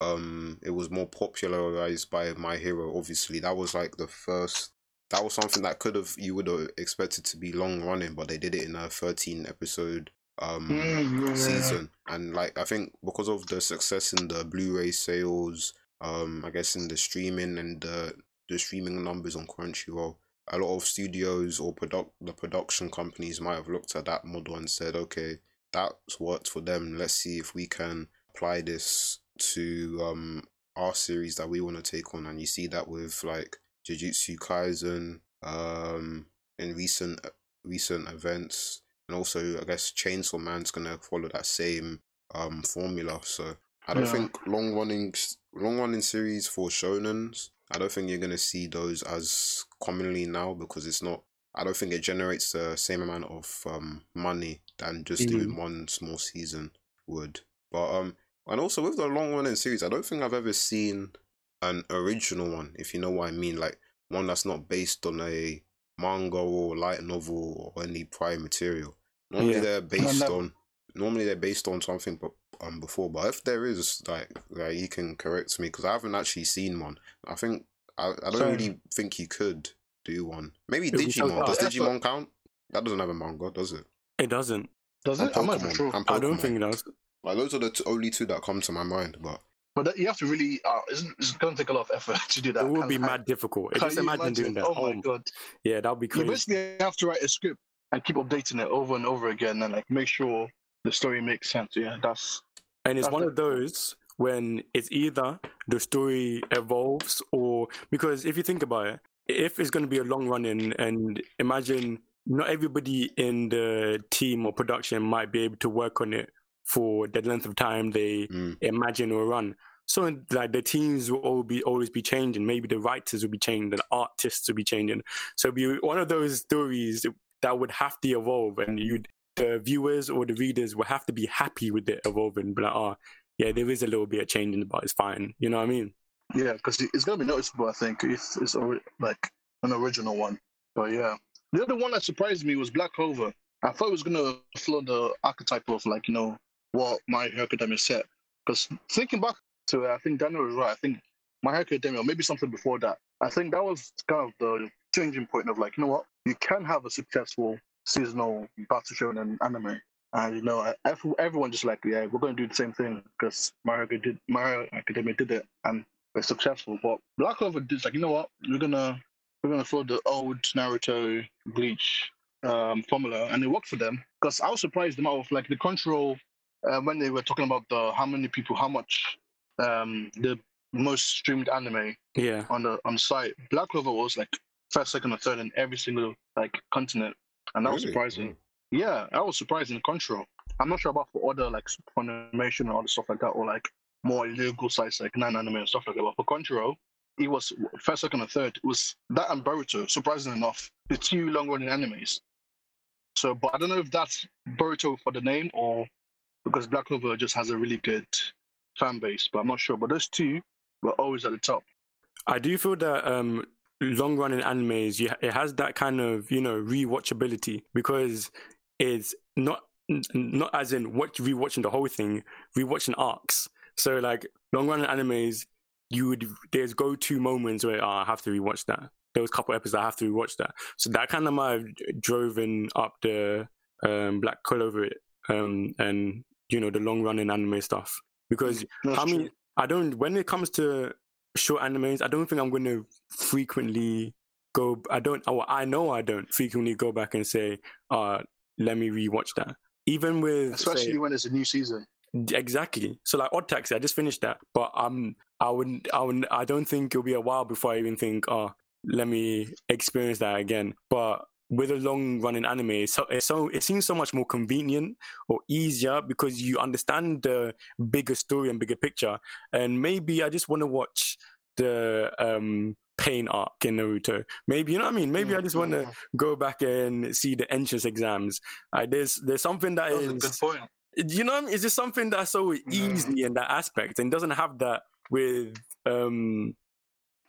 um it was more popularized by my hero obviously. That was like the first that was something that could have you would have expected to be long running but they did it in a 13 episode um Mm, yeah. season. And like i think because of the success in the blu-ray sales um i guess in the streaming and the the streaming numbers on crunchyroll a lot of studios or product the production companies might have looked at that model and said okay that's worked for them let's see if we can apply this to um our series that we want to take on and you see that with like jujutsu kaisen um in recent recent events and also I guess Chainsaw Man's gonna follow that same um formula. So I don't Yeah. think long running long running series for shonens. I don't think you're gonna see those as commonly now because it's not. I don't think it generates the same amount of um money than just doing one small season would. But um and also with the long running series, I don't think I've ever seen an original one. If you know what I mean, like one that's not based on a manga or light novel or any prior material. Normally Yeah. they're based on normally they're based on something but um before. But if there is like like you can correct me because I haven't actually seen one. I think I, I don't Same. really think you could do one. Maybe It'll be so Digimon. Does hard. Digimon count? That doesn't have a manga, does it? It doesn't. Does And it? I'm not even Pokemon. sure. and I don't think it does. Like those are the t- only two that come to my mind. But But that, you have to really. Uh, it's, it's going to take a lot of effort [laughs] to do that. It would be mad difficult. can Just you imagine doing that. Oh my Oh, god! yeah, that would be You basically have to write a script and keep updating it over and over again, and like make sure the story makes sense. Yeah, that's And it's That's one the- of those when it's either the story evolves or because if you think about it, if it's going to be a long running and imagine not everybody in the team or production might be able to work on it for the length of time they mm, imagine or run. So like the teams will all be always be changing. Maybe the writers will be changing, the artists will be changing. So it'll be one of those stories that would have to evolve, and you the viewers or the readers will have to be happy with it evolving. But like, oh, yeah, there is a little bit of change changing, but it's fine. You know what I mean? yeah, because it's gonna be noticeable. I think it's ori- like an original one. But yeah, the other one that surprised me was Black Clover. I thought it was gonna follow the archetype of like you know what My Hero Academia set. Because thinking back to it, I think Daniel was right. I think My Hero Academia, or maybe something before that. I think that was kind of the changing point of like, you know what, you can have a successful seasonal battle shonen anime, and you know, every- everyone just like, yeah, we're going to do the same thing because Mario did My Hero Academia did it and they're successful. But Black Clover did like, you know what, we're gonna we're gonna follow the old Naruto Bleach um, formula, and it worked for them. Because I was surprised amount of like the Crunchyroll uh, when they were talking about the how many people, how much um, the most streamed anime Yeah. on the on site. Black Clover was like first, second, or third in every single like continent, and that was Really? surprising. Yeah, that was surprising. Crunchyroll. I'm not sure about for other like Funimation and other stuff like that, or like more illegal sites like Nine Anime and stuff like that. But for Crunchyroll, it was first, second, and third. It was that and Boruto. Surprisingly enough, the two long-running animes. So, but I don't know if that's Boruto for the name or because Black Clover just has a really good fan base. But I'm not sure. But those two were always at the top. I do feel that um, long running animes, you, it has that kind of you know rewatchability because it's not not as in what rewatching the whole thing, rewatching arcs. So like long running animes, you would there's go to moments where oh, I have to rewatch that. There was a couple episodes I have to rewatch that. So that kind of might have driven up the um, Black Clover um, and you know the long running anime stuff because That's I mean, true. I don't. When it comes to short animes, I don't think I'm going to frequently go. I don't. Oh, I know I don't frequently go back and say, "Uh, let me rewatch that." Even with especially say- when it's a new season. exactly. So like Odd Taxi, I just finished that, but um, I wouldn't. I would. I don't think it'll be a while before I even think, "Oh, let me experience that again." But with a long running anime, it's so, it's so it seems so much more convenient or easier because you understand the bigger story and bigger picture. And maybe I just want to watch the um pain arc in Naruto. Maybe you know what I mean. Maybe I just want to go back and see the entrance exams. Uh, there's there's something that That's a good point. you know what I mean? It's just something that's so easy in that aspect and doesn't have that with um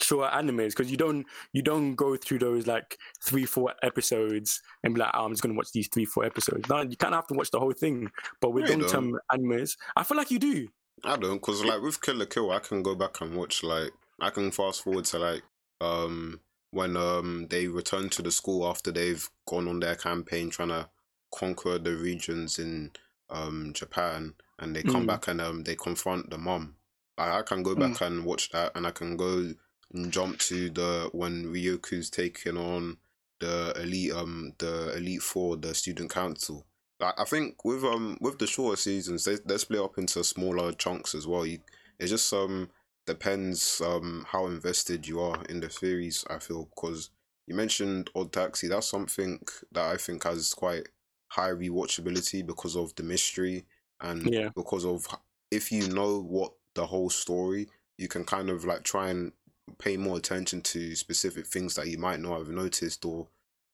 short animes because you don't you don't go through those like three four episodes and be like oh, I'm just gonna watch these three four episodes. No, you kind of have to watch the whole thing. But with No, long term animes, I feel like you do. I don't, because like with Kill la Kill, I can go back and watch like I can fast forward to like um when um they return to the school after they've gone on their campaign trying to conquer the regions in um Japan, and they come Mm. back and um they confront the mom. Like, I can go back and watch that, and I can go and jump to the when Ryuko's taking on the elite um the elite four, the student council. Like, I think with um with the shorter seasons, they they split up into smaller chunks as well. You, it just um depends um how invested you are in the series. I feel because you mentioned Odd Taxi, that's something that I think has quite high rewatchability because of the mystery and Yeah. because of if you know what the whole story, you can kind of like try and pay more attention to specific things that you might not have noticed or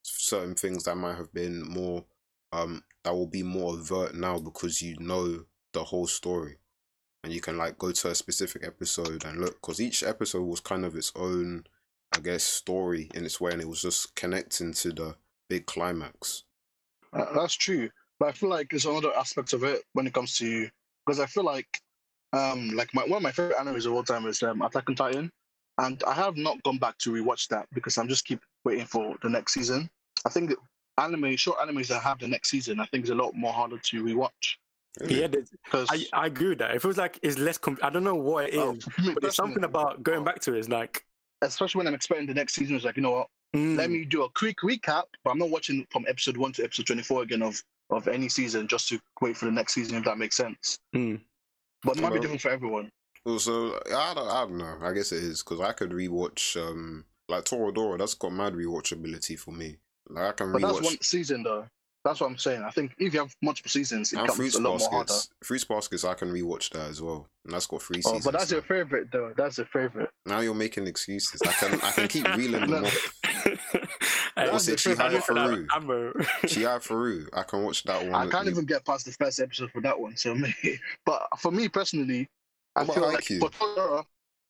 certain things that might have been more um that will be more overt now because you know the whole story. And you can like go to a specific episode and look because each episode was kind of its own i guess story in its way and it was just connecting to the big climax. Uh, that's true, but I feel like there's another aspect of it when it comes to because I feel like um like my one of my favorite animes of all time is um, Attack on Titan, and I have not gone back to rewatch that because I'm just keep waiting for the next season. I think anime short animes that have the next season I think is a lot more harder to rewatch Really? Yeah, because I, I agree with that. It feels like it's less. Com- I don't know what it is, [laughs] Oh, but there's something about going back to it. It's like, especially when I'm expecting the next season. It's like you know what, mm, let me do a quick recap, but I'm not watching from episode one to episode 24 again of of any season just to wait for the next season if that makes sense. mm. But it might be different for everyone. Also, I don't, I don't know. I guess it is because I could rewatch um like Toradora. That's got mad rewatchability for me. Like I can But that's one season though. That's what I'm saying. I think if you have multiple seasons, it and becomes Fruits a lot more harder. Baskets. Fruits Baskets, I can rewatch that as well, and that's got three Oh, seasons. but that's now. your favorite though. That's your favorite. Now you're making excuses. I can I can keep reeling [laughs] them off. [laughs] Hey, What's it, the Chihaya first- Faru? Chihayafuru. I can watch that one. I can't You- even get past the first episode for that one. So, [laughs] me. but for me personally, I feel like Haikyuu? for Torah,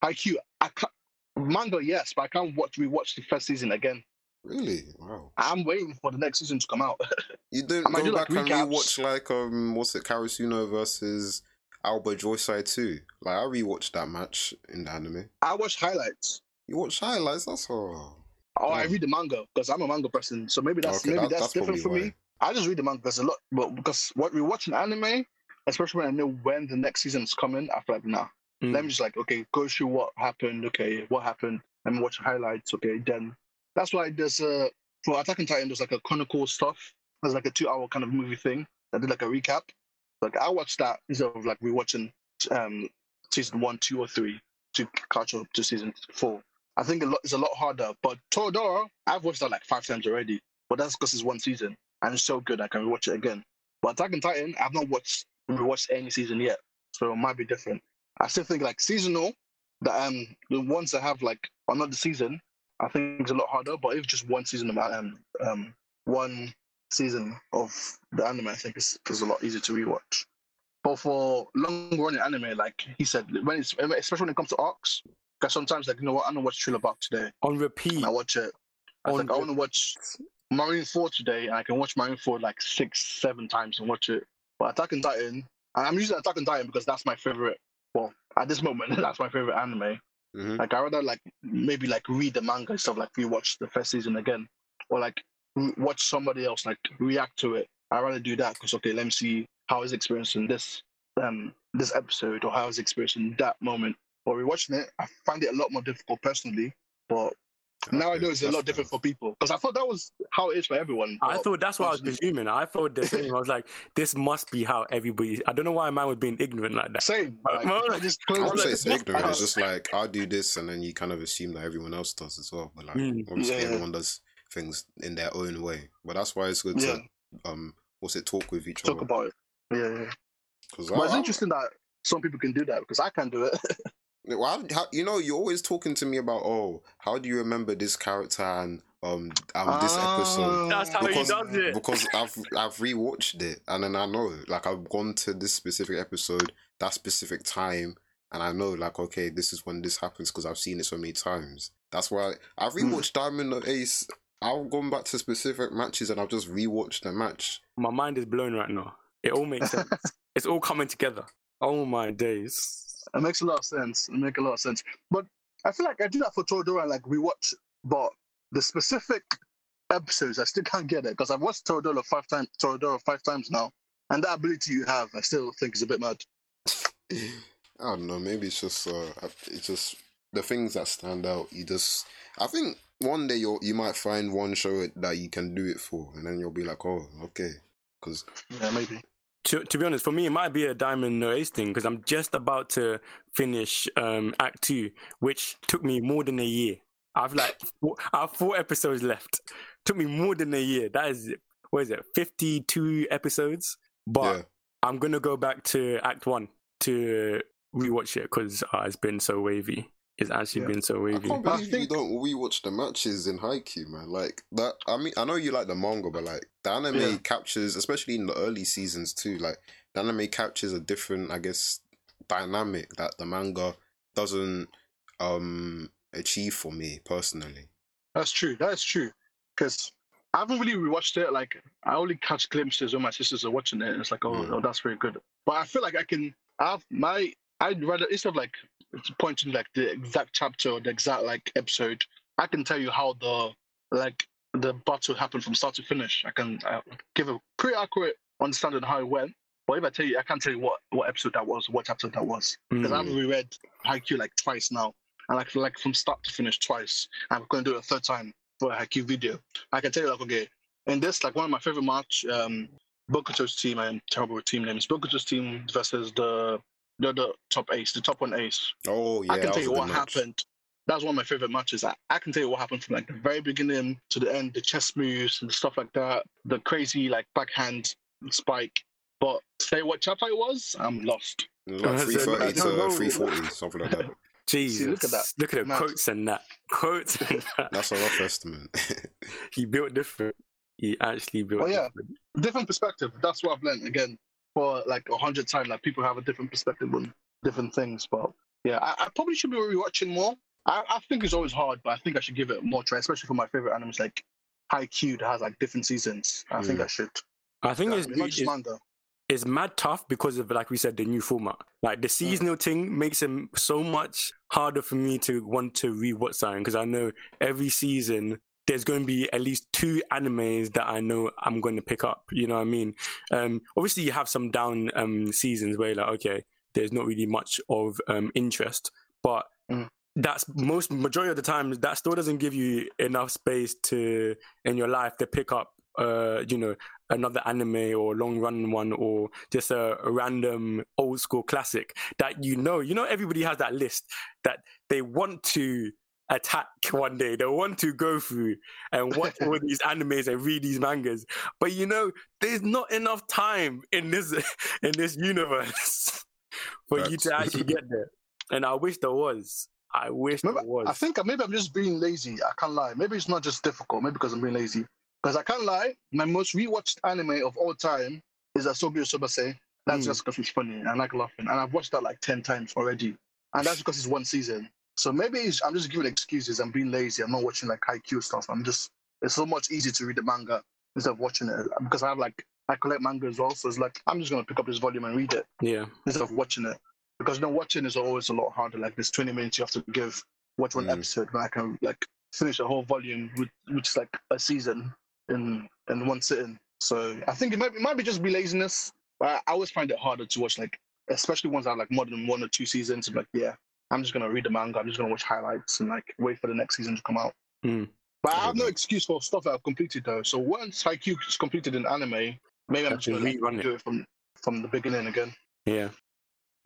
IQ, I can't manga yes, but I can't watch rewatch the first season again. Really? Wow. I'm waiting for the next season to come out. [laughs] You don't go do, like, back and recaps. rewatch like um what's it, Karasuno versus Aoba Johsai too. Like I rewatched that match in the anime. I watch highlights. You watch highlights, that's all. Oh, I read the manga because I'm a manga person. So maybe that's Okay, maybe that- that's, that's different for probably me. I just read the manga because a lot, but because what we watch an anime, especially when I know when the next season's coming, I feel like nah. Mm. Let me just like okay, go through what happened. Okay, what happened? Me watch highlights. Okay, then that's why there's a for Attack on Titan. There's like a chronicle stuff. There's like a two-hour kind of movie thing that did like a recap. Like I watched that instead of like rewatching um season one, two, or three to catch up to season four. I think a lot it's a lot harder. But Toradora, I've watched that like five times already. But that's because it's one season and it's so good I can rewatch it again. But Attack on Titan, I've not watched rewatched any season yet, so it might be different. I still think like seasonal, the um the ones that have like another season, I think it's a lot harder. But if just one season of um um one season of the anime, I think is is a lot easier to rewatch. But for long running anime, like he said, when it's especially when it comes to arcs, because sometimes like you know what, I'm gonna watch Thriller Bark today, On repeat. I watch it. I like, I want to watch Marineford today, and I can watch Marineford like six, seven times and watch it. But Attack on Titan, and I'm using Attack on Titan because that's my favorite. Well, at this moment, [laughs] that's my favorite anime. hmm Like I rather like maybe like read the manga and stuff, like rewatch the first season again, or like re- watch somebody else like react to it. I rather do that because okay, let me see how he's experiencing this um this episode or how he's experiencing that moment. Or rewatching it, I find it a lot more difficult personally. But now I know it's a lot different for people because I thought that was how it is for everyone. I thought that's what I was personally- presuming. I thought the same. I was like, this must be how everybody. I don't know why man was being ignorant like that. Same. Like, [laughs] I just I wouldn't say it's ignorant. It's just like I do this, and then you kind of assume that everyone else does as well. But like, Mm. obviously, Yeah, yeah. everyone does things in their own way. But that's why it's good yeah, to um, what's it, talk with each talk other. Talk about it. Yeah, yeah. Because But it's interesting that some people can do that because I can't do it. [laughs] Well, how, how, you know, you're always talking to me about, oh, how do you remember this character and um, um this episode? That's how Because- he does it. Because I've I've rewatched it and then I know, like, I've gone to this specific episode, that specific time, and I know, like, okay, this is when this happens because I've seen it so many times. That's why I've Hmm. rewatched Diamond no Ace. I've gone back to specific matches and I've just rewatched the match. My mind is blown right now. It all makes sense. [laughs] it's all coming together. Oh my days. It makes a lot of sense. It makes a lot of sense. But I feel like I do that for Toradora and like rewatch, but the specific episodes I still can't get it because I've watched Toradora five times. Toradora five times now, and that ability you have, I still think is a bit mad. I don't know. Maybe it's just uh, it's just the things that stand out. You just, I think one day you you might find one show that you can do it for, and then you'll be like, oh, okay, because Yeah, maybe. To, to be honest, for me, it might be a Diamond no Ace thing because I'm just about to finish um, Act Two, which took me more than a year. I've like four, I have four episodes left. Took me more than a year. That is what is it? Fifty two episodes. But yeah, I'm gonna go back to Act One to rewatch it because uh, it's been so wavy. It's actually Yeah. been so I wavy. can't I believe you don't rewatch the matches in Haikyuu, man. Like that. I mean, I know you like the manga, but like the anime Yeah. captures, especially in the early seasons too. Like the anime captures a different, I guess, dynamic that the manga doesn't um achieve for me personally. That's true. That's true. Because I haven't really rewatched it. Like I only catch glimpses when my sisters are watching it, and it's like, oh, Mm. oh that's very good. But I feel like I can I have my. I'd rather instead of like pointing like the exact chapter or the exact like episode, I can tell you how the like the battle happened from start to finish. I can uh, give a pretty accurate understanding of how it went. But if I tell you, I can't tell you what what episode that was, what chapter that was, because Mm. haven't reread Haikyuu like twice now, and like like from start to finish twice. I'm going to do it a third time for a Haikyuu video. I can tell you like okay, in this like one of my favorite match, um, Bokuto's team and terrible with team names. Bokuto's team versus the the, the top ace, the top one ace. Oh yeah, I can tell you what good match. happened. That's one of my favorite matches. I, I can tell you what happened from like the very beginning to the end, the chess moves and stuff like that, the crazy like backhand spike. But say what chapter it was, I'm lost. Like That's three it. thirty I don't to know. three forty, something like that. [laughs] Jesus, look at that. Look at the Mad. quotes and that. Quotes and that. That's a rough estimate. [laughs] he built different. He actually built Oh, yeah. different. Different perspective. That's what I've learned again for like a hundred times. Like people have a different perspective on different things. But yeah, I, I probably should be rewatching more. I, I think it's always hard, but I think I should give it more try, especially for my favorite animes like Haikyuu that has like different seasons. I think Mm. I should. I think Yeah, it's, not just it's manga. it's mad tough because of like we said the new format. Like the seasonal thing makes it so much harder for me to want to rewatch something because I know every season there's going to be at least two animes that I know I'm going to pick up. You know what I mean? Um, obviously, you have some down um, seasons where you're like, okay, there's not really much of um, interest, but Mm. that's most majority of the time that still doesn't give you enough space to in your life to pick up, uh, you know, another anime or long run one or just a, a random old school classic that you know. You know, everybody has that list that they want to attack one day. They want to go through and watch all these [laughs] animes and read these mangas. But you know, there's not enough time in this [laughs] in this universe [laughs] for you to actually get there. And I wish there was. I wish Maybe, there was. I think maybe I'm just being lazy. I can't lie. Maybe it's not just difficult. Maybe because I'm being lazy. Because I can't lie. My most rewatched anime of all time is Asobi Asobase. That's Mm. just because it's funny. and I like laughing, and I've watched that like ten times already. And that's [sighs] because it's one season. So maybe it's, I'm just giving excuses. I'm being lazy. I'm not watching like Haikyuu stuff. I'm just. It's so much easier to read the manga instead of watching it because I have like I collect manga as well. So it's like I'm just gonna pick up this volume and read it yeah. instead of watching it. Because you know, watching is always a lot harder. Like there's 20 minutes you have to give watch one Mm. episode, but I can like finish a whole volume, with, which is like a season in in one sitting. So I think it might it might be just be laziness. But I, I always find it harder to watch like, especially ones that are like more than one or two seasons. I'm like, yeah, I'm just gonna read the manga. I'm just gonna watch highlights and like wait for the next season to come out. Mm. But I have no excuse for stuff that I've completed though. So once Haikyuu is completed in anime, maybe I'm just gonna rerun it. do it from from the beginning again. Yeah.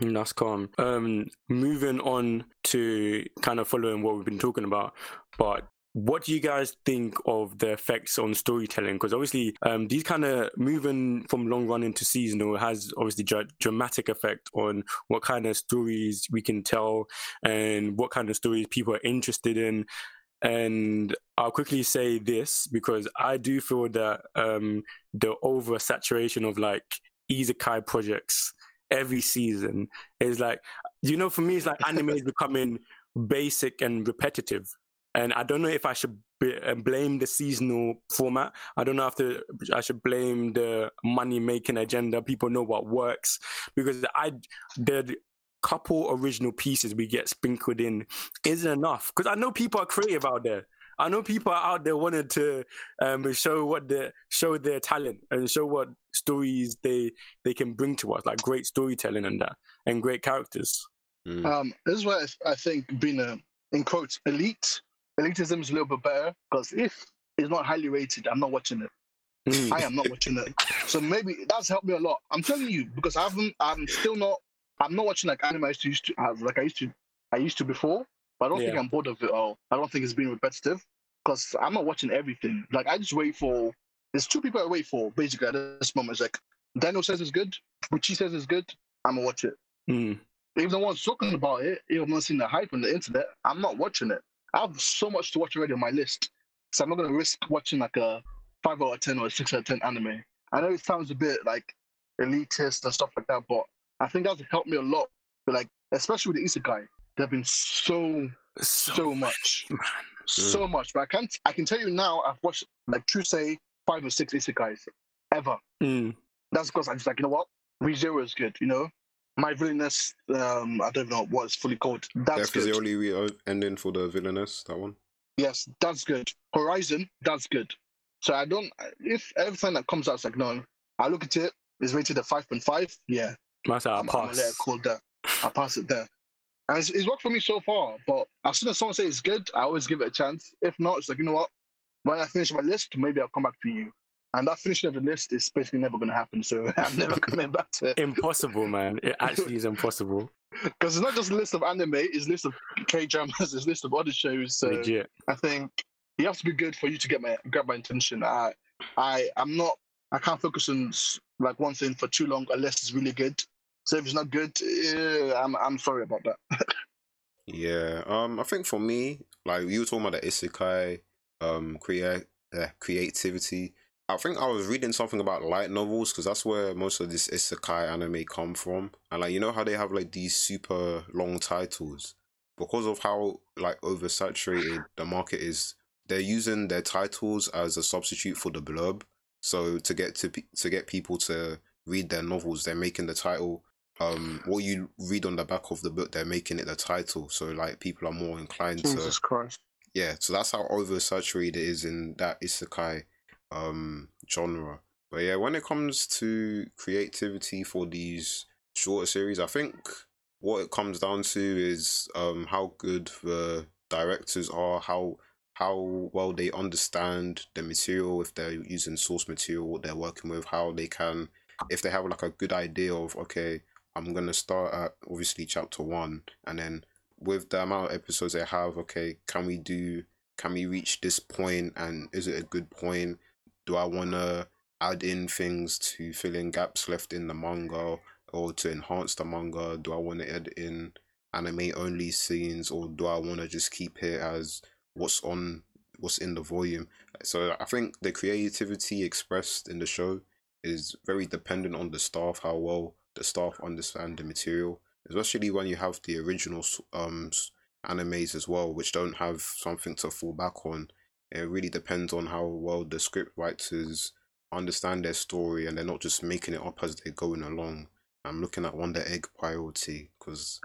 Mm, That's calm. Um, moving on to kind of following what we've been talking about, but what do you guys think of the effects on storytelling? Because obviously, um, these kind of moving from long run into seasonal has obviously dra- dramatic effect on what kind of stories we can tell and what kind of stories people are interested in. And I'll quickly say this because I do feel that um, the oversaturation of like isekai projects every season is like you know for me it's like [laughs] anime is becoming basic and repetitive and i don't know if i should b- uh, blame the seasonal format. I don't know if the, i should blame the money making agenda. People know what works. Because i the couple original pieces we get sprinkled in isn't enough. Because i know people are creative out there. I know people are out there wanting to um, show what the show their talent and show what stories they they can bring to us, like great storytelling and that, and great characters. Mm. Um, this is where I I think being a in quotes elite, elitism is a little bit better because if it's not highly rated, I'm not watching it. Mm. I am not watching it. So maybe that's helped me a lot. I'm telling you because I haven't. I'm still not. I'm not watching like anime I used to, used to have, like I used to. I used to before, but I don't think I'm bored of it all. I don't think it's been repetitive because I'm not watching everything. Like I just wait for. There's two people I wait for basically at this moment. It's like Daniel says it's good, Richie says it's good. I'm gonna watch it. Mm. Even the ones talking about it, even though seeing the hype on the internet, I'm not watching it. I have so much to watch already on my list, so I'm not gonna risk watching like a five out of ten or a six out of ten anime. I know it sounds a bit like elitist and stuff like that, but I think that's helped me a lot. But like, especially with the isekai, there've been so So, so much, man. so much. But I can't. I can tell you now, I've watched like true say five or six isekais ever. Mm. That's because I'm just like, you know what, ReZero is good. You know, my villainous. Um, I don't know what it's fully called. That's Death is the only re- uh, ending for the villainess. That one. Yes, that's good. Horizon, that's good. So I don't. If everything that comes out is like no, I look at it. It's rated at five point five. Yeah, That's our I'm, I'm gonna let it pass. call that. I pass it there. And it's, it's worked for me so far. But as soon as someone says it's good, I always give it a chance. If not, it's like you know what? When I finish my list, maybe I'll come back to you. And that finishing of the list is basically never going to happen. So [laughs] I'm never [laughs] coming back to it. Impossible, man. It actually is impossible. [laughs] Because it's not just a list of anime, it's a list of K dramas, it's a list of other shows. So Legit. I think you have to be good for you to get my grab my attention. I I I'm not I can't focus on like one thing for too long unless it's really good. So if it's not good, eh, I'm I'm sorry about that. Yeah. Um. I think for me, like you were talking about the isekai, um, create uh, creativity. I think I was reading something about light novels because that's where most of this isekai anime come from, and like you know how they have like these super long titles because of how like oversaturated the market is. They're using their titles as a substitute for the blurb, so to get to pe- to get people to read their novels, they're making the title. Um, what you read on the back of the book, they're making it the title. So like people are more inclined to Jesus Christ. yeah, so that's how oversaturated it is in that isekai um genre. But yeah, when it comes to creativity for these shorter series, I think what it comes down to is um how good the directors are, how how well they understand the material, if they're using source material, what they're working with, how they can if they have like a good idea of okay, I'm gonna start at obviously chapter one and then with the amount of episodes they have, okay, can we do can we reach this point and is it a good point? Do I wanna add in things to fill in gaps left in the manga or to enhance the manga? Do I wanna add in anime only scenes or do I wanna just keep it as what's on what's in the volume? So I think the creativity expressed in the show is very dependent on the staff, how well the staff understand the material especially when you have the original um animes as well, which don't have something to fall back on. It really depends on how well the script writers understand their story and they're not just making it up as they're going along. I'm looking at Wonder Egg priority because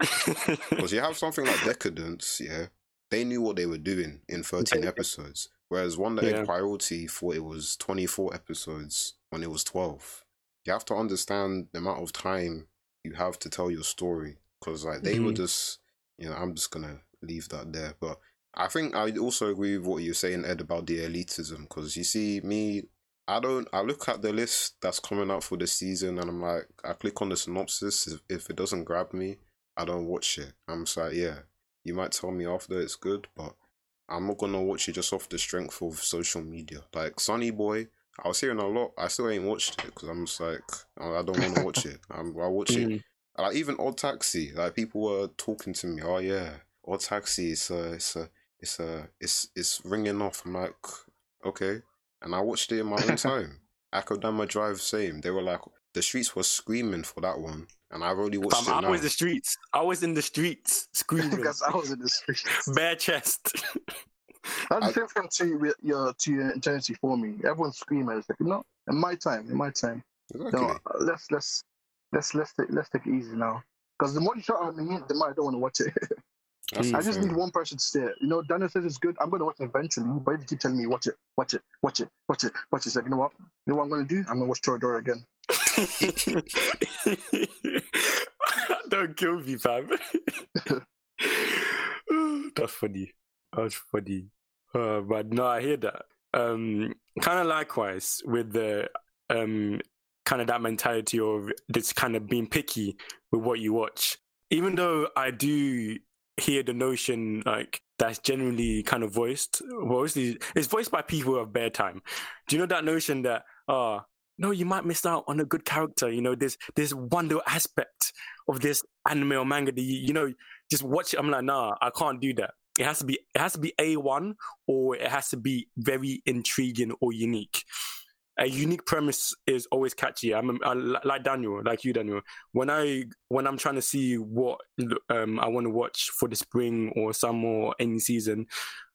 because [laughs] you have something like Deca-Dence, yeah, they knew what they were doing in 13 episodes, whereas Wonder Yeah. Egg priority thought it was 24 episodes when it was 12. You have to understand the amount of time you have to tell your story because like they were Mhm. just you know i'm just gonna leave that there but i think i also agree with what you're saying ed about the elitism because you see me i don't i look at the list that's coming up for the season and i'm like i click on the synopsis if, if it doesn't grab me i don't watch it i'm just like yeah you might tell me after it's good but i'm not gonna watch it just off the strength of social media like Sonny Boy I was hearing a lot. I still ain't watched it because I'm just like I I don't want to watch it. I'm, I'll watch it Mhm. like even Odd Taxi, like people were talking to me. Oh yeah, Odd Taxi. It's a, it's a, it's a, it's it's ringing off. I'm like, okay, and I watched it in my own [laughs] time. Akudama Drive, same. They were like, the streets were screaming for that one, and I've only watched Fam, it I now. was in the streets. I was in the streets [laughs] screaming, Because I was in the streets. bare chest. [laughs] That's I- the same thing to you your to your eternity for me. Everyone's screaming. It's like, you know, in my time, in my time. Exactly. No, uh, let's let's let's let's take let's take it easy now. Because the more you shout at me, the more I don't want to watch it. That's I just need one person to say it. You know, Daniel says it's good. I'm going to watch it eventually. But if you keep telling me, watch it, watch it, watch it, watch it, watch it, you know what? You know what I'm going to do? I'm going to watch Toradora again. [laughs] Don't kill me, fam. [laughs] That's funny. That's funny. Uh, but no, I hear that. Um, kind of likewise with the um, kind of that mentality of just kind of being picky with what you watch. Even though I do hear the notion like that's generally kind of voiced, well, obviously it's voiced by people who have bare time. Do you know that notion that uh no, you might miss out on a good character. You know, there's one little aspect of this anime or manga that you, you know, just watch it. I'm like, nah, I can't do that. It has to be it has to be A one or it has to be very intriguing or unique. A unique premise is always catchy. I'm I, like Daniel, like you, Daniel. When I when I'm trying to see what um I want to watch for the spring or summer or any season,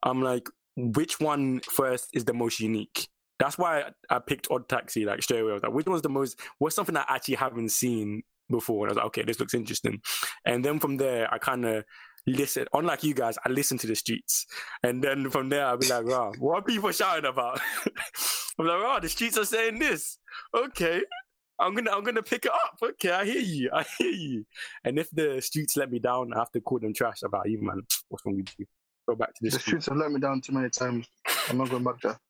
I'm like, which one first is the most unique? That's why I, picked Odd Taxi like straight away. I was like, which one's the most? What's something I actually haven't seen before? And I was like, okay, this looks interesting. And then from there, I kind of listen. Unlike you guys, I listen to the streets, and then from there, I'll be like, wow, what are people shouting about? [laughs] I'm like, wow, the streets are saying this. Okay. I'm gonna I'm gonna pick it up. Okay, I hear you. I hear you. And if the streets let me down, I have to call them trash about you, man. What's wrong with you? Go back to the The streets. streets have let me down too many times. I'm not going back there. [laughs]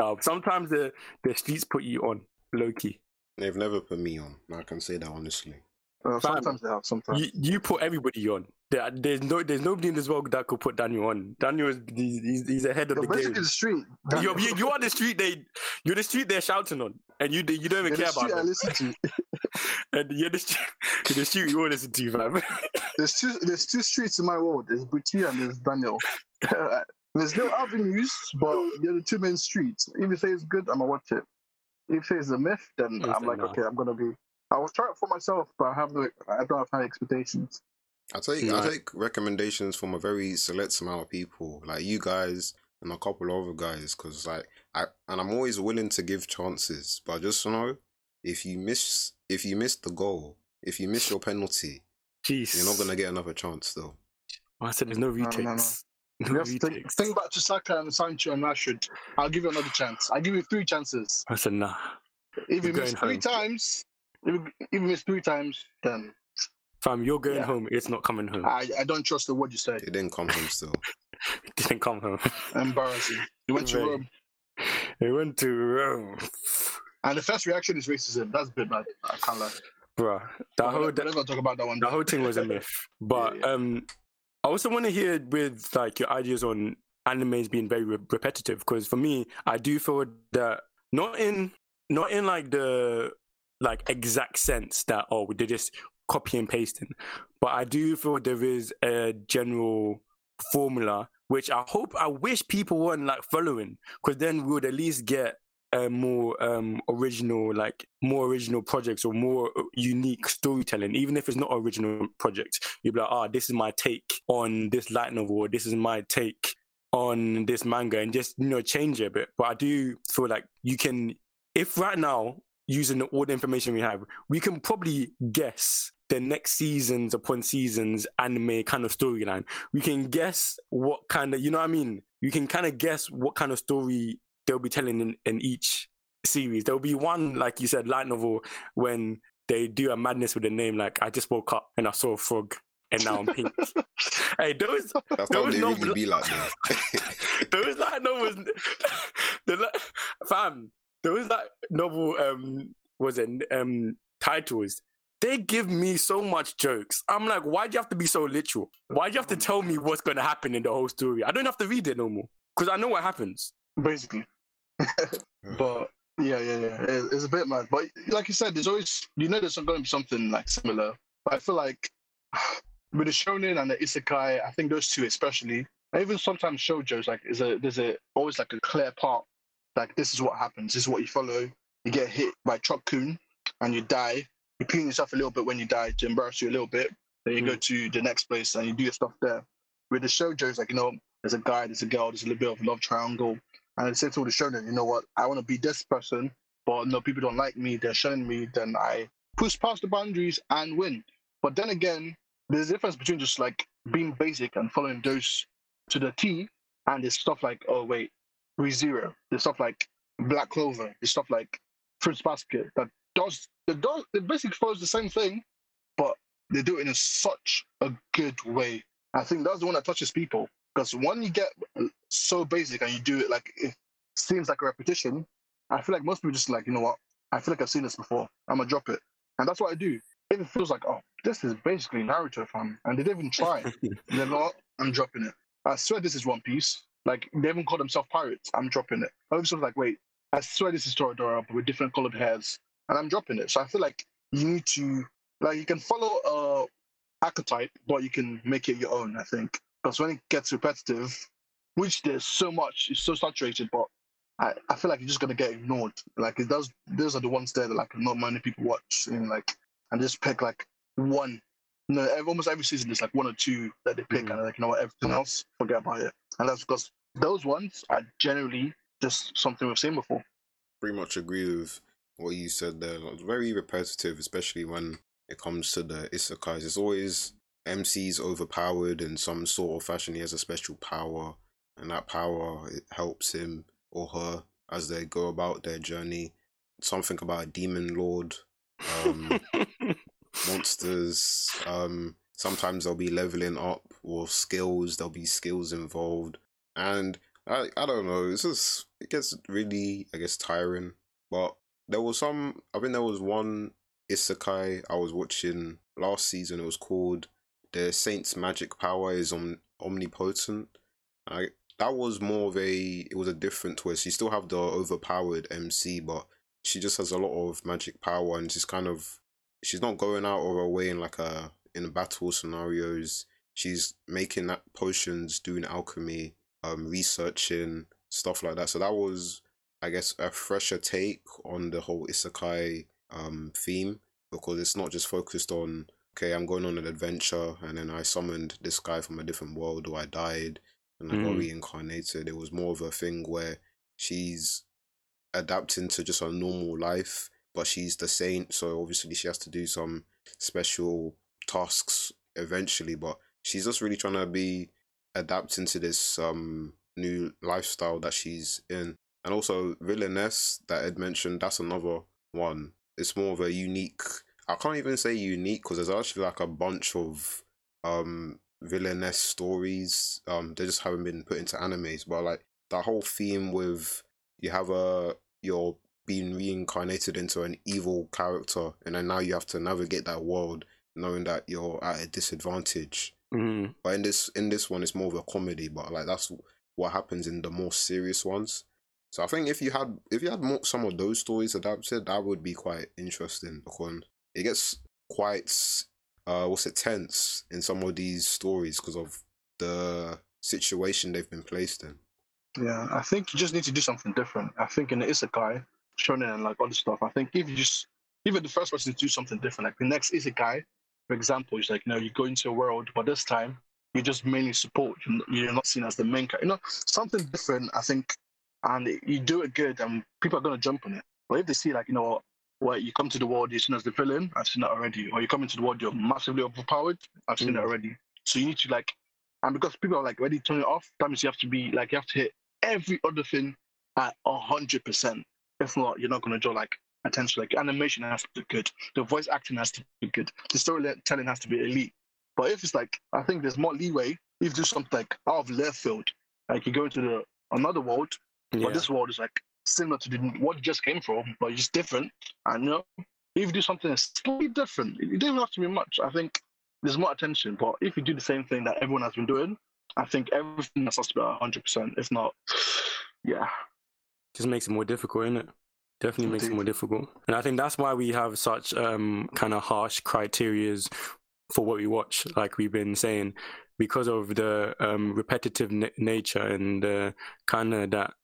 Uh, sometimes the, the streets put you on low key. They've never put me on. I can say that honestly. Uh, Fam, sometimes they have, sometimes. You, you put everybody on. There, there's no there's nobody in this world that could put Daniel on. Daniel is he's, he's, he's ahead of You're the game. the street. You're, you, you are the street they you're the street they're shouting on, and you you don't even You're care street about I listen to. [laughs] And you're the street, the street you all listen to, man. There's two. There's two streets in my world. There's Buti and there's Daniel. [laughs] there's no avenues, but they're the two main streets. If you say it's good, I'm gonna watch it. If you say it's a myth, then Yes, I'm like, okay, I'm gonna be. I was trying it for myself, but I have no. I don't have high expectations. I take I take recommendations from a very select amount of people, like you guys and a couple of other guys, because like I and I'm always willing to give chances, but just know if you miss if you miss the goal, if you miss your penalty, Jeez. you're not gonna get another chance though. I said there's no no, no. retakes. [laughs] No, You have to think, retakes. think back to Saka and Sancho and Rashford. I'll give you another chance. I'll give you three chances. I said nah. If you miss three home. times, if you, if you miss three times, then Fam, you're going Yeah. home. It's not coming home. I, I don't trust the word you say. It didn't come home still. [laughs] It didn't come home. Embarrassing. You went to Rome, It went to Rome. and the first reaction is racism. That's a bit bad. I can't lie. Bruh. That We're whole not- we're not talk about that one. the whole thing was a myth. [laughs] But Yeah, yeah. um I also want to hear with like your ideas on animes being very re- repetitive because for me, I do feel that not in not in like the like exact sense that oh they're just copy and pasting, but I do feel there is a general formula which I hope I wish people weren't like following because then we would at least get more um original like more original projects or more uh, unique storytelling. Even if it's not original project you'd be like ah this is my take on this light novel this is my take on this manga and just you know change it a bit. But i do feel like you can if right now using all the information we have we can probably guess the next seasons upon seasons anime kind of storyline. We can guess what kind of you know what i mean? You can kind of guess what kind of story they'll be telling in, in each series. There'll be one like you said light novel when they do a madness with a name like i just woke up and i saw a frog and now i'm pink. [laughs] Hey those That's how was really be like [laughs] those light novels [laughs] the li- fam those like novel um was it um titles they give me so much jokes i'm like why do you have to be so literal Why do you have to tell me what's going to happen in the whole story i don't have to read it no more because i know what happens basically. [laughs] but yeah, yeah, yeah, it's a bit mad. But like you said, there's always you know there's going to be something like similar. But I feel like [sighs] with the shonen and the isekai, I think those two especially, even sometimes shoujos, like is a there's a always like a clear part. Like this is what happens. This is what you follow. You get hit by Truck-kun and you die. You clean yourself a little bit when you die to embarrass you a little bit. Then you go mm. to the next place and you do your stuff there. With the shoujos, like you know, there's a guy, there's a girl, there's a little bit of a love triangle. And I said to all the shonen, you know what, I want to be this person, but no, people don't like me, they're shunning me, then I push past the boundaries and win. But then again, there's a difference between just like being basic and following those to the T, and it's stuff like, oh wait, ReZero. There's stuff like Black Clover. There's stuff like Fruits Basket that does the does it basically follows the same thing, but they do it in a, such a good way. I think that's the one that touches people because when you get so basic and you do it like it seems like a repetition, I feel like most people just like you know what I feel like I've seen this before. I'm gonna drop it, and that's what I do. If it feels like oh this is basically Naruto fam, and they didn't even try. [laughs] They're not. I'm dropping it. I swear this is One Piece. Like they even call themselves pirates. I'm dropping it. I was sort of like, wait, I swear this is Toradora, but with different colored hairs, and I'm dropping it. So I feel like you need to, like, you can follow a archetype, but you can make it your own. I think because when it gets repetitive, which there's so much, it's so saturated, but I, I feel like you're just gonna get ignored. Like it does. Those are the ones there that like not many people watch, and like and just pick like one. Ev- almost every season there's like one or two that they pick, Mhm. and they're like you know what, everything else, forget about it. And that's because those ones are generally just something we've seen before. Pretty much agree with what you said there. It's very repetitive, especially when it comes to the isekais. It's always MC's overpowered in some sort of fashion. He has a special power, and that power it helps him or her as they go about their journey. Something about a demon lord. Um, [laughs] monsters. Um, sometimes they'll be leveling up or skills. There'll be skills involved, and I I don't know. It's just it gets really I guess tiring. But there was some. I think there was one isekai I was watching last season. It was called "The Saint's Magic Power is om- Omnipotent." I that was more of a. It was a different twist. You still have the overpowered MC, but she just has a lot of magic power and she's kind of she's not going out of her way in like a in battle scenarios. She's making that potions, doing alchemy, um, researching stuff like that. So that was, I guess, a fresher take on the whole isekai um theme because it's not just focused on okay, I'm going on an adventure and then I summoned this guy from a different world or I died and I got Mhm. reincarnated. It was more of a thing where she's adapting to just a normal life but she's the saint, so obviously she has to do some special tasks eventually. But she's just really trying to be adapting to this um new lifestyle that she's in. And also villainess that Ed mentioned, that's another one. It's more of a unique I can't even say unique because there's actually like a bunch of um villainess stories. Um they just haven't been put into animes. But like that whole theme with you have a you're being reincarnated into an evil character and then now you have to navigate that world knowing that you're at a disadvantage. Mm. But in this in this one, it's more of a comedy. But like that's what happens in the more serious ones. So I think if you had if you had more some of those stories adapted, that would be quite interesting because it gets quite uh what's it tense in some of these stories because of the situation they've been placed in. Yeah, I think you just need to do something different. I think in the isekai, shonen and like other stuff, I think if you just even the first person to do something different, like the next is a guy, for example, is like you know you go into a world, but this time you just mainly support. You're not seen as the main character. You know, something different. I think, and you do it good, and people are gonna jump on it. But if they see like you know, where you come to the world, you're seen as the villain, I've seen that already. Or you come into the world, you're massively overpowered, I've seen Mm. already. So you need to like, and because people are like ready to turn it off, that means you have to be like you have to hit every other thing at a hundred percent. If not, you're not gonna draw like attention. Like animation has to be good, the voice acting has to be good, the storytelling has to be elite. But if it's like, I think there's more leeway if you do something like out of left field, like you go into the another world, Yeah. but this world is like similar to the, what you just came from, but it's different. And you know, if you do something that's slightly different, it doesn't have to be much. I think there's more attention. But if you do the same thing that everyone has been doing, I think everything has to be 100. percent If not, [sighs] yeah, just makes it more difficult, innit? Definitely makes it more difficult. And I think that's why we have such um kind of harsh criterias for what we watch, like we've been saying, because of the um repetitive na- nature and uh, kind of that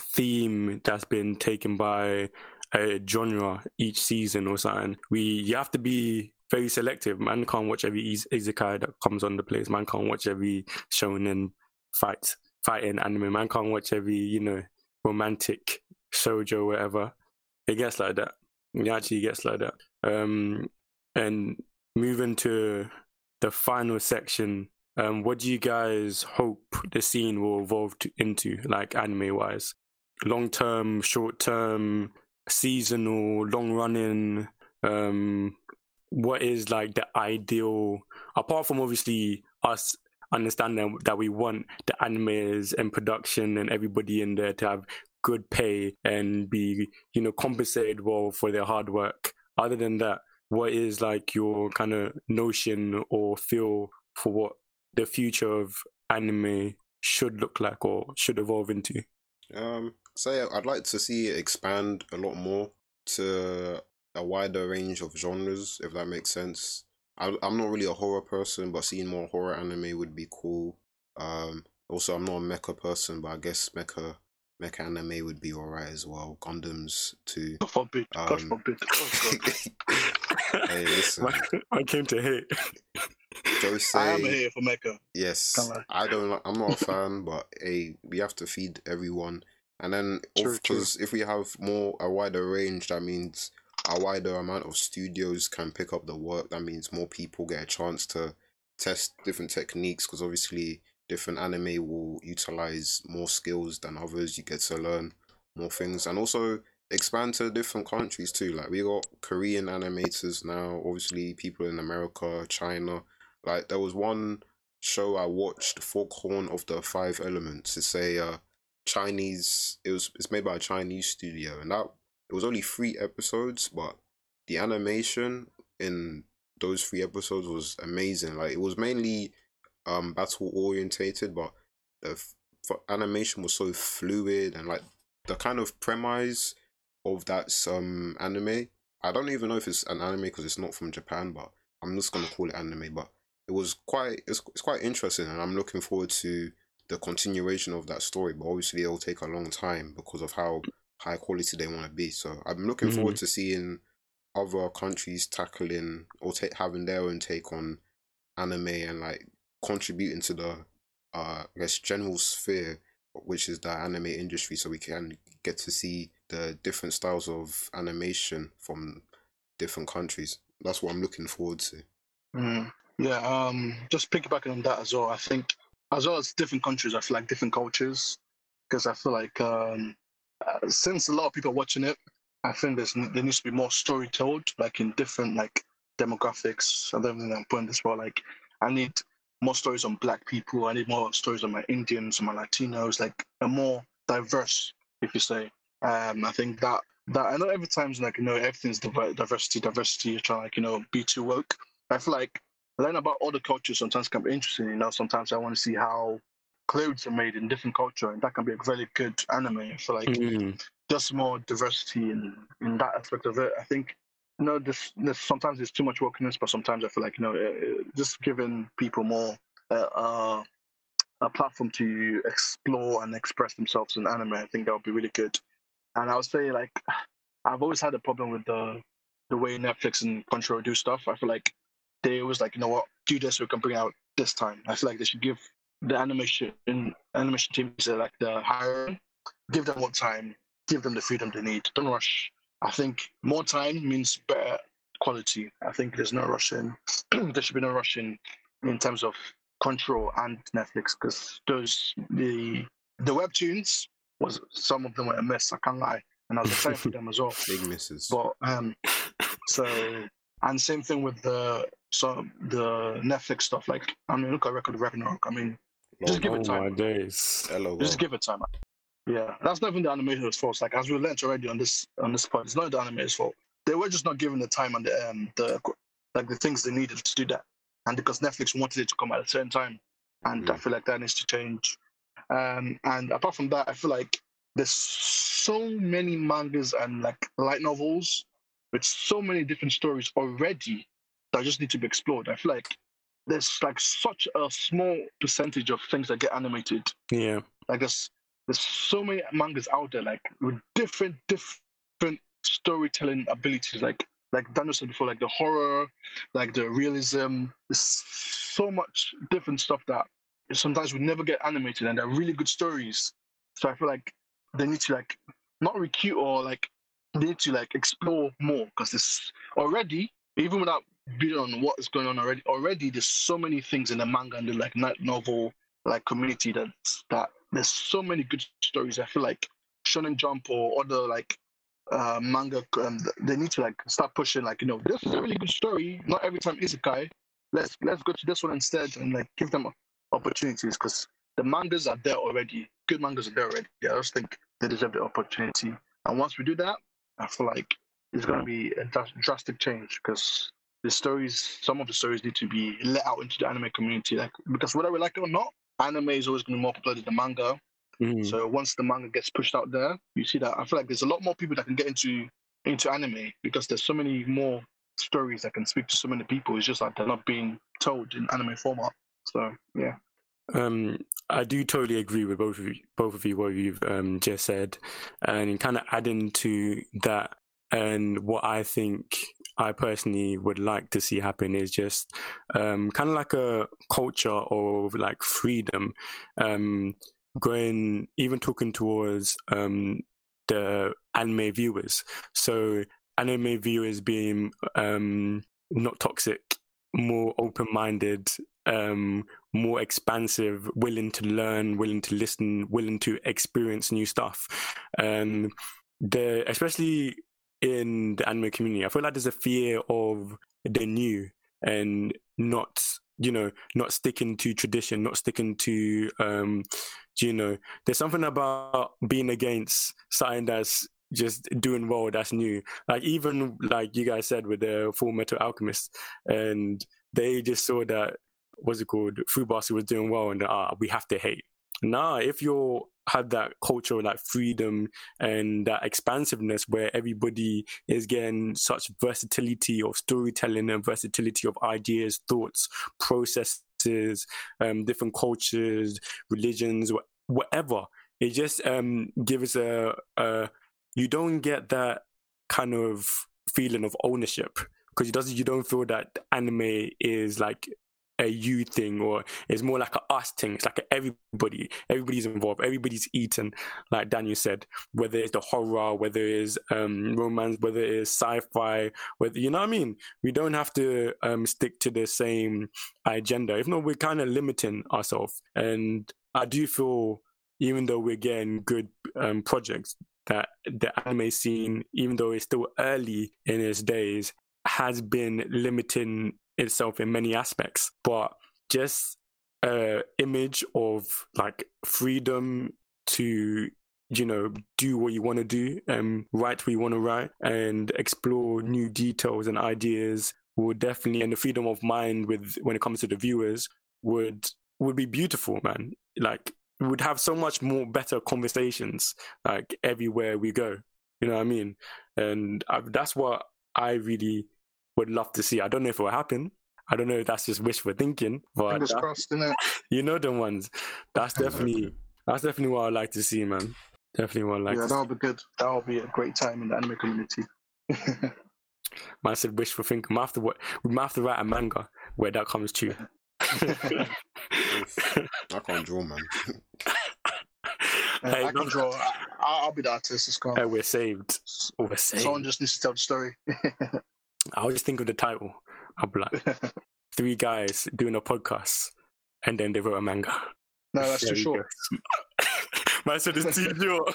theme that's been taken by a genre each season or something. We you have to be very selective. Man can't watch every iz- isekai that comes on the place. Man can't watch every shonen fight fighting anime. Man can't watch every you know romantic shoujo whatever. It gets like that. It actually gets like that. Um, and moving to the final section. Um, what do you guys hope the scene will evolve to, into, like anime wise? Long term, short term, seasonal, long running. Um, what is like the ideal? Apart from obviously us understanding that we want the animators and production and everybody in there to have good pay and be you know compensated well for their hard work other than that what is like your kind of notion or feel for what the future of anime should look like or should evolve into Um, say I'd like to see it expand a lot more to a wider range of genres, if that makes sense. I, I'm not really a horror person, but seeing more horror anime would be cool. Um, also, I'm not a mecha person, but I guess mecha mecha anime would be alright as well. Gundams too. God forbid, God Um, forbid. [laughs] Oh, God. hey, listen, I came to hate. Jose. [laughs] I am here for mecha. Yes, I don't. like- I'm not a [laughs] fan, but hey, we have to feed everyone. And then, True, true. because if we have more a wider range, that means a wider amount of studios can pick up the work. That means more people get a chance to test different techniques. Because obviously, different anime will utilize more skills than others. You get to learn more things, and also expand to different countries too. Like we got Korean animators now. Obviously, people in America, China. Like there was one show I watched, Fog Hill of the Five Elements. It's a uh, Chinese. It was it's made by a Chinese studio, and that it was only three episodes, but the animation in those three episodes was amazing. Like it was mainly um battle orientated, but the f- animation was so fluid and like the kind of premise of that um anime. I don't even know if it's an anime because it's not from Japan, but I'm just gonna call it anime. But it was quite it's, it's quite interesting, and I'm looking forward to the continuation of that story. But obviously, it'll take a long time because of how high quality they want to be. So I'm looking forward to seeing other countries tackling or ta- having their own take on anime and like contributing to the uh I guess general sphere which is the anime industry so we can get to see the different styles of animation from different countries. That's what I'm looking forward to. Mm. Yeah, um, just piggybacking on that as well. I think, as well as different countries, I feel like different cultures, because I feel like um, since a lot of people are watching it, I think there's there needs to be more story told, like in different like demographics. I don't I'm putting this well. Like, I need more stories on Black people. I need more stories on my Indians, my Latinos, like a more diverse, if you say. Um, I think that that I know every time's like you know everything's diversity, diversity. You're trying like you know be too woke. I feel like learn about other cultures sometimes can be interesting. You know, sometimes I want to see how clothes are made in different culture, and that can be a very good anime. for like Mm. just more diversity in in that aspect of it. I think you know this, this sometimes there's too much wokeness, but sometimes I feel like you know uh, just giving people more uh, uh, a platform to explore and express themselves in anime. I think that would be really good. And I would say like I've always had a problem with the the way Netflix and Crunchyroll do stuff. I feel like they always like you know what do this we can bring out this time. I feel like they should give the animation animation teams uh, like the hiring give them more time, give them the freedom they need. Don't rush. I think more time means better quality. I think there's no rushing. [clears throat] there should be no rushing in terms of control and Netflix because those the the webtoons was some of them were a mess. I can't lie, and I was excited for them as well. [laughs] Big misses. But um, so and same thing with the so the Netflix stuff. Like I mean, look at Record of Ragnarok. I mean, just give it time. my days. LOL. Just give it time. Yeah, that's not even the animator's fault. Like as we learned already on this on this part, it's not the animator's fault. They were just not given the time and the um the like the things they needed to do that, and because Netflix wanted it to come at a certain time, and I Mm. feel like that needs to change. Um, and apart from that, I feel like there's so many mangas and like light novels with so many different stories already that just need to be explored. I feel like there's like such a small percentage of things that get animated. Yeah. like there's there's so many mangas out there like with different different storytelling abilities like like Daniel said before like the horror like the realism. There's so much different stuff that sometimes we never get animated and they're really good stories. So I feel like they need to like not recute or like they need to like explore more because there's already even without being on what is going on already already there's so many things in the manga and the like novel like community that that there's so many good stories. I feel like Shonen Jump or other like uh, manga, um, they need to like start pushing. Like you know, this is a really good story. Not every time isekai. Let's let's go to this one instead and like give them opportunities because the mangas are there already. Good mangas are there already. Yeah, I just think they deserve the opportunity. And once we do that, I feel like it's gonna be a drastic change because the stories, some of the stories need to be let out into the anime community. Like because whether we like it or not, anime is always going to be more popular than the manga. Mm. So once the manga gets pushed out there, you see that I feel like there's a lot more people that can get into into anime because there's so many more stories that can speak to so many people. It's just like they're not being told in anime format. So yeah. Um, I do totally agree with both of you, both of you what you've um, just said, and kind of adding to that, and what I think I personally would like to see happen is just um, kind of like a culture of like freedom, um, going even talking towards um, the anime viewers. So anime viewers being um, not toxic, more open-minded, um, more expansive, willing to learn, willing to listen, willing to experience new stuff. Um, the especially in the anime community, I feel like there's a fear of the new and not you know not sticking to tradition, not sticking to um, you know. There's something about being against something that's just doing well that's new like even like you guys said with the Fullmetal Alchemist and they just saw that what's it called Fubasi was doing well and ah we have to hate nah if you're have that culture of like freedom and that expansiveness where everybody is getting such versatility of storytelling and versatility of ideas thoughts processes um different cultures religions wh- whatever it just um gives a, a you don't get that kind of feeling of ownership because you doesn't you don't feel that anime is like a you thing or it's more like a us thing. It's like everybody, everybody's involved, everybody's eaten, like Daniel said, whether it's the horror, whether it's um, romance, whether it's sci-fi, whether you know what I mean. We don't have to um, stick to the same agenda. If not, we're kind of limiting ourselves. And I do feel, even though we're getting good um, projects, that the anime scene, even though it's still early in its days, has been limiting itself in many aspects. But just a image of like freedom to you know do what you want to do and write what you want to write and explore new details and ideas would definitely and the freedom of mind with when it comes to the viewers would would be beautiful man like we would have so much more better conversations like everywhere we go you know what i mean and I, that's what i really would love to see i don't know if it will happen i don't know if that's just wishful thinking but Fingers that- crossed, innit? [laughs] you know the ones that's definitely that's definitely what i'd like to see man definitely what i'd like yeah, that'll be good. That'll be a great time in the anime community. [laughs] Man said wishful thinking. We might have to, we might have to write a manga where that comes true. [laughs] I can't draw, man. hey, I can no- draw. I, I'll be the artist. It's gone. hey, we're saved. We're saved. Someone just needs to tell the story. I'll just think of the title. I'll be like, [laughs] three guys doing a podcast, and then they wrote a manga. no, that's too There you short. go. [laughs] Man said it's too [laughs] short.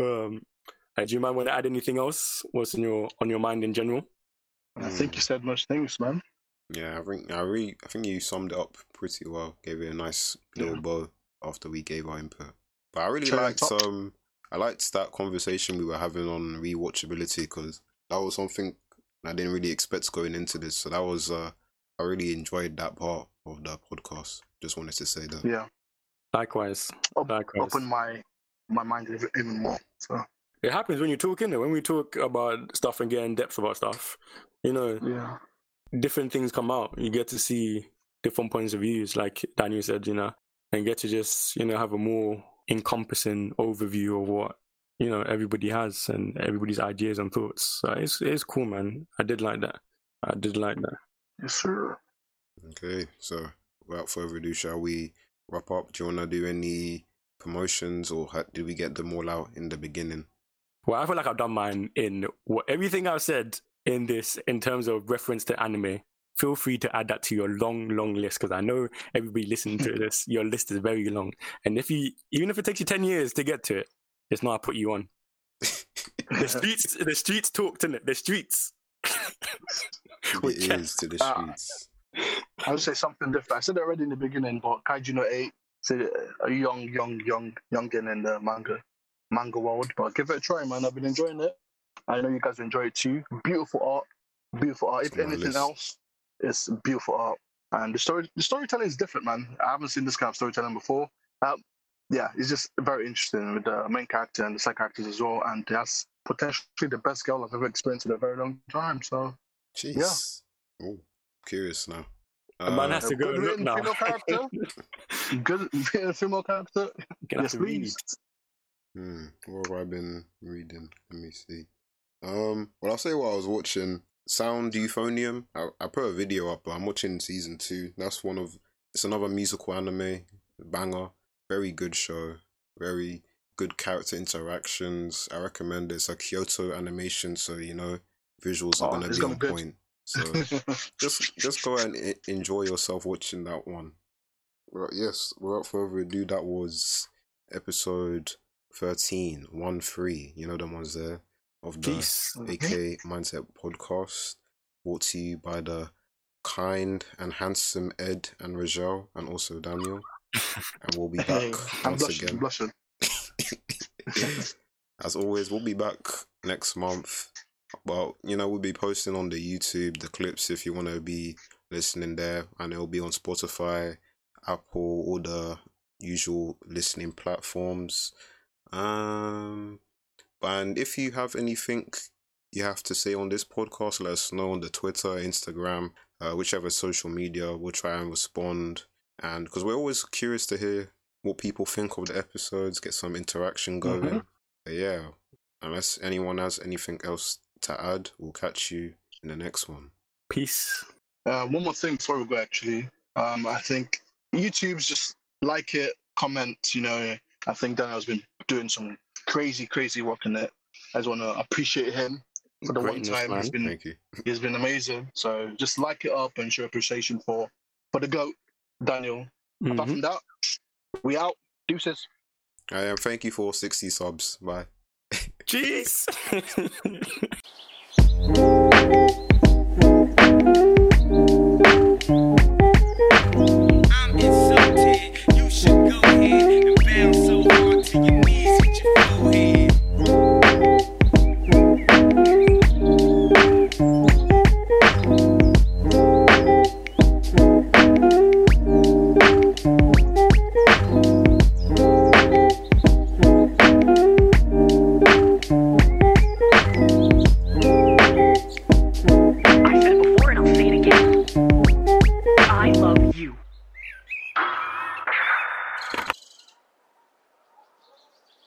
um, uh, do you mind want to add anything else? What's in your on your mind in general? I think you said most things, man. Yeah, I think I really, I think you summed it up pretty well. Gave it a nice little Yeah. bow after we gave our input. But I really Cherry on liked top. I liked that conversation we were having on rewatchability because that was something I didn't really expect going into this. So that was, uh, I really enjoyed that part of the podcast. Just wanted to say that. Yeah, Likewise, Op- likewise. open my my mind even- even more. So It happens when you talk in there. When we talk about stuff and get in depth about stuff, you know, yeah, different things come out. You get to see different points of views, like Daniel said, you know, and get to just, you know, have a more encompassing overview of what, you know, everybody has and everybody's ideas and thoughts. So it's it's cool, man. I did like that. I did like that. yes, sir. Okay, so without further ado, shall we wrap up? Do you want to do any promotions or ha- did we get them all out in the beginning? Well, I feel like I've done mine in what everything I've said in this in terms of reference to anime. Feel free to add that to your long, long list because I know everybody listening to [laughs] this, your list is very long. And if you, even if it takes you ten years to get to it, it's not I put you on. [laughs] The streets, the streets talked in it. The streets. With it Ken. is to the streets. I would say something different. I said it already in the beginning, but Kaiju no Eight said uh, a young, young, young, youngin in the manga manga world. But give it a try, man. I've been enjoying it. I know you guys enjoy it too. Beautiful art, beautiful art. It's If anything list. else, it's beautiful art. And the story, the storytelling is different, man. I haven't seen this kind of storytelling before. Um, yeah, it's just very interesting with the main character and the side characters as well. And that's potentially the best girl I've ever experienced in a very long time. So Jeez. Oh, curious now. A man Uh, has to go good and look written now. female character. [laughs] good written female character. Gonna yes, please. Hmm, what have I been reading? Let me see. Um, well, I'll say what I was watching. Sound Euphonium. I, I put a video up, but I'm watching season two. That's one of. It's another musical anime banger. Very good show. Very good character interactions. I recommend it. It's a Kyoto animation, so you know visuals are Oh, gonna be on good. point. So [laughs] just just go and enjoy yourself watching that one. Well, yes, without further ado, that was episode 13, 1 3. You know, the ones there of the Peace. AK Mindset podcast, brought to you by the kind and handsome Ed and Rajel, and also Daniel. And we'll be back Hey, [laughs] I'm once blushing. again. blushing. [laughs] [laughs] As always, we'll be back next month. Well, you know, we'll be posting on the YouTube the clips if you want to be listening there, and it'll be on Spotify, Apple, all the usual listening platforms. Um, and if you have anything you have to say on this podcast, let us know on the Twitter, Instagram, uh, whichever social media. We'll try and respond, and because we're always curious to hear what people think of the episodes, get some interaction going. Mhm. But yeah, unless anyone has anything else to add, we'll catch you in the next one. Peace. Uh, one more thing before we go, actually. Um, I think YouTube's just like it, comment. You know, I think Daniel's been doing some crazy, crazy work in it. I just want to appreciate him for the Greatness, one time he's man. been Thank you. he's been amazing. So just like it up and show appreciation for for the goat, Daniel. Apart Mhm. from that, we out. Deuces. I am. Thank you for 60 subs. Bye. Jeez. [laughs]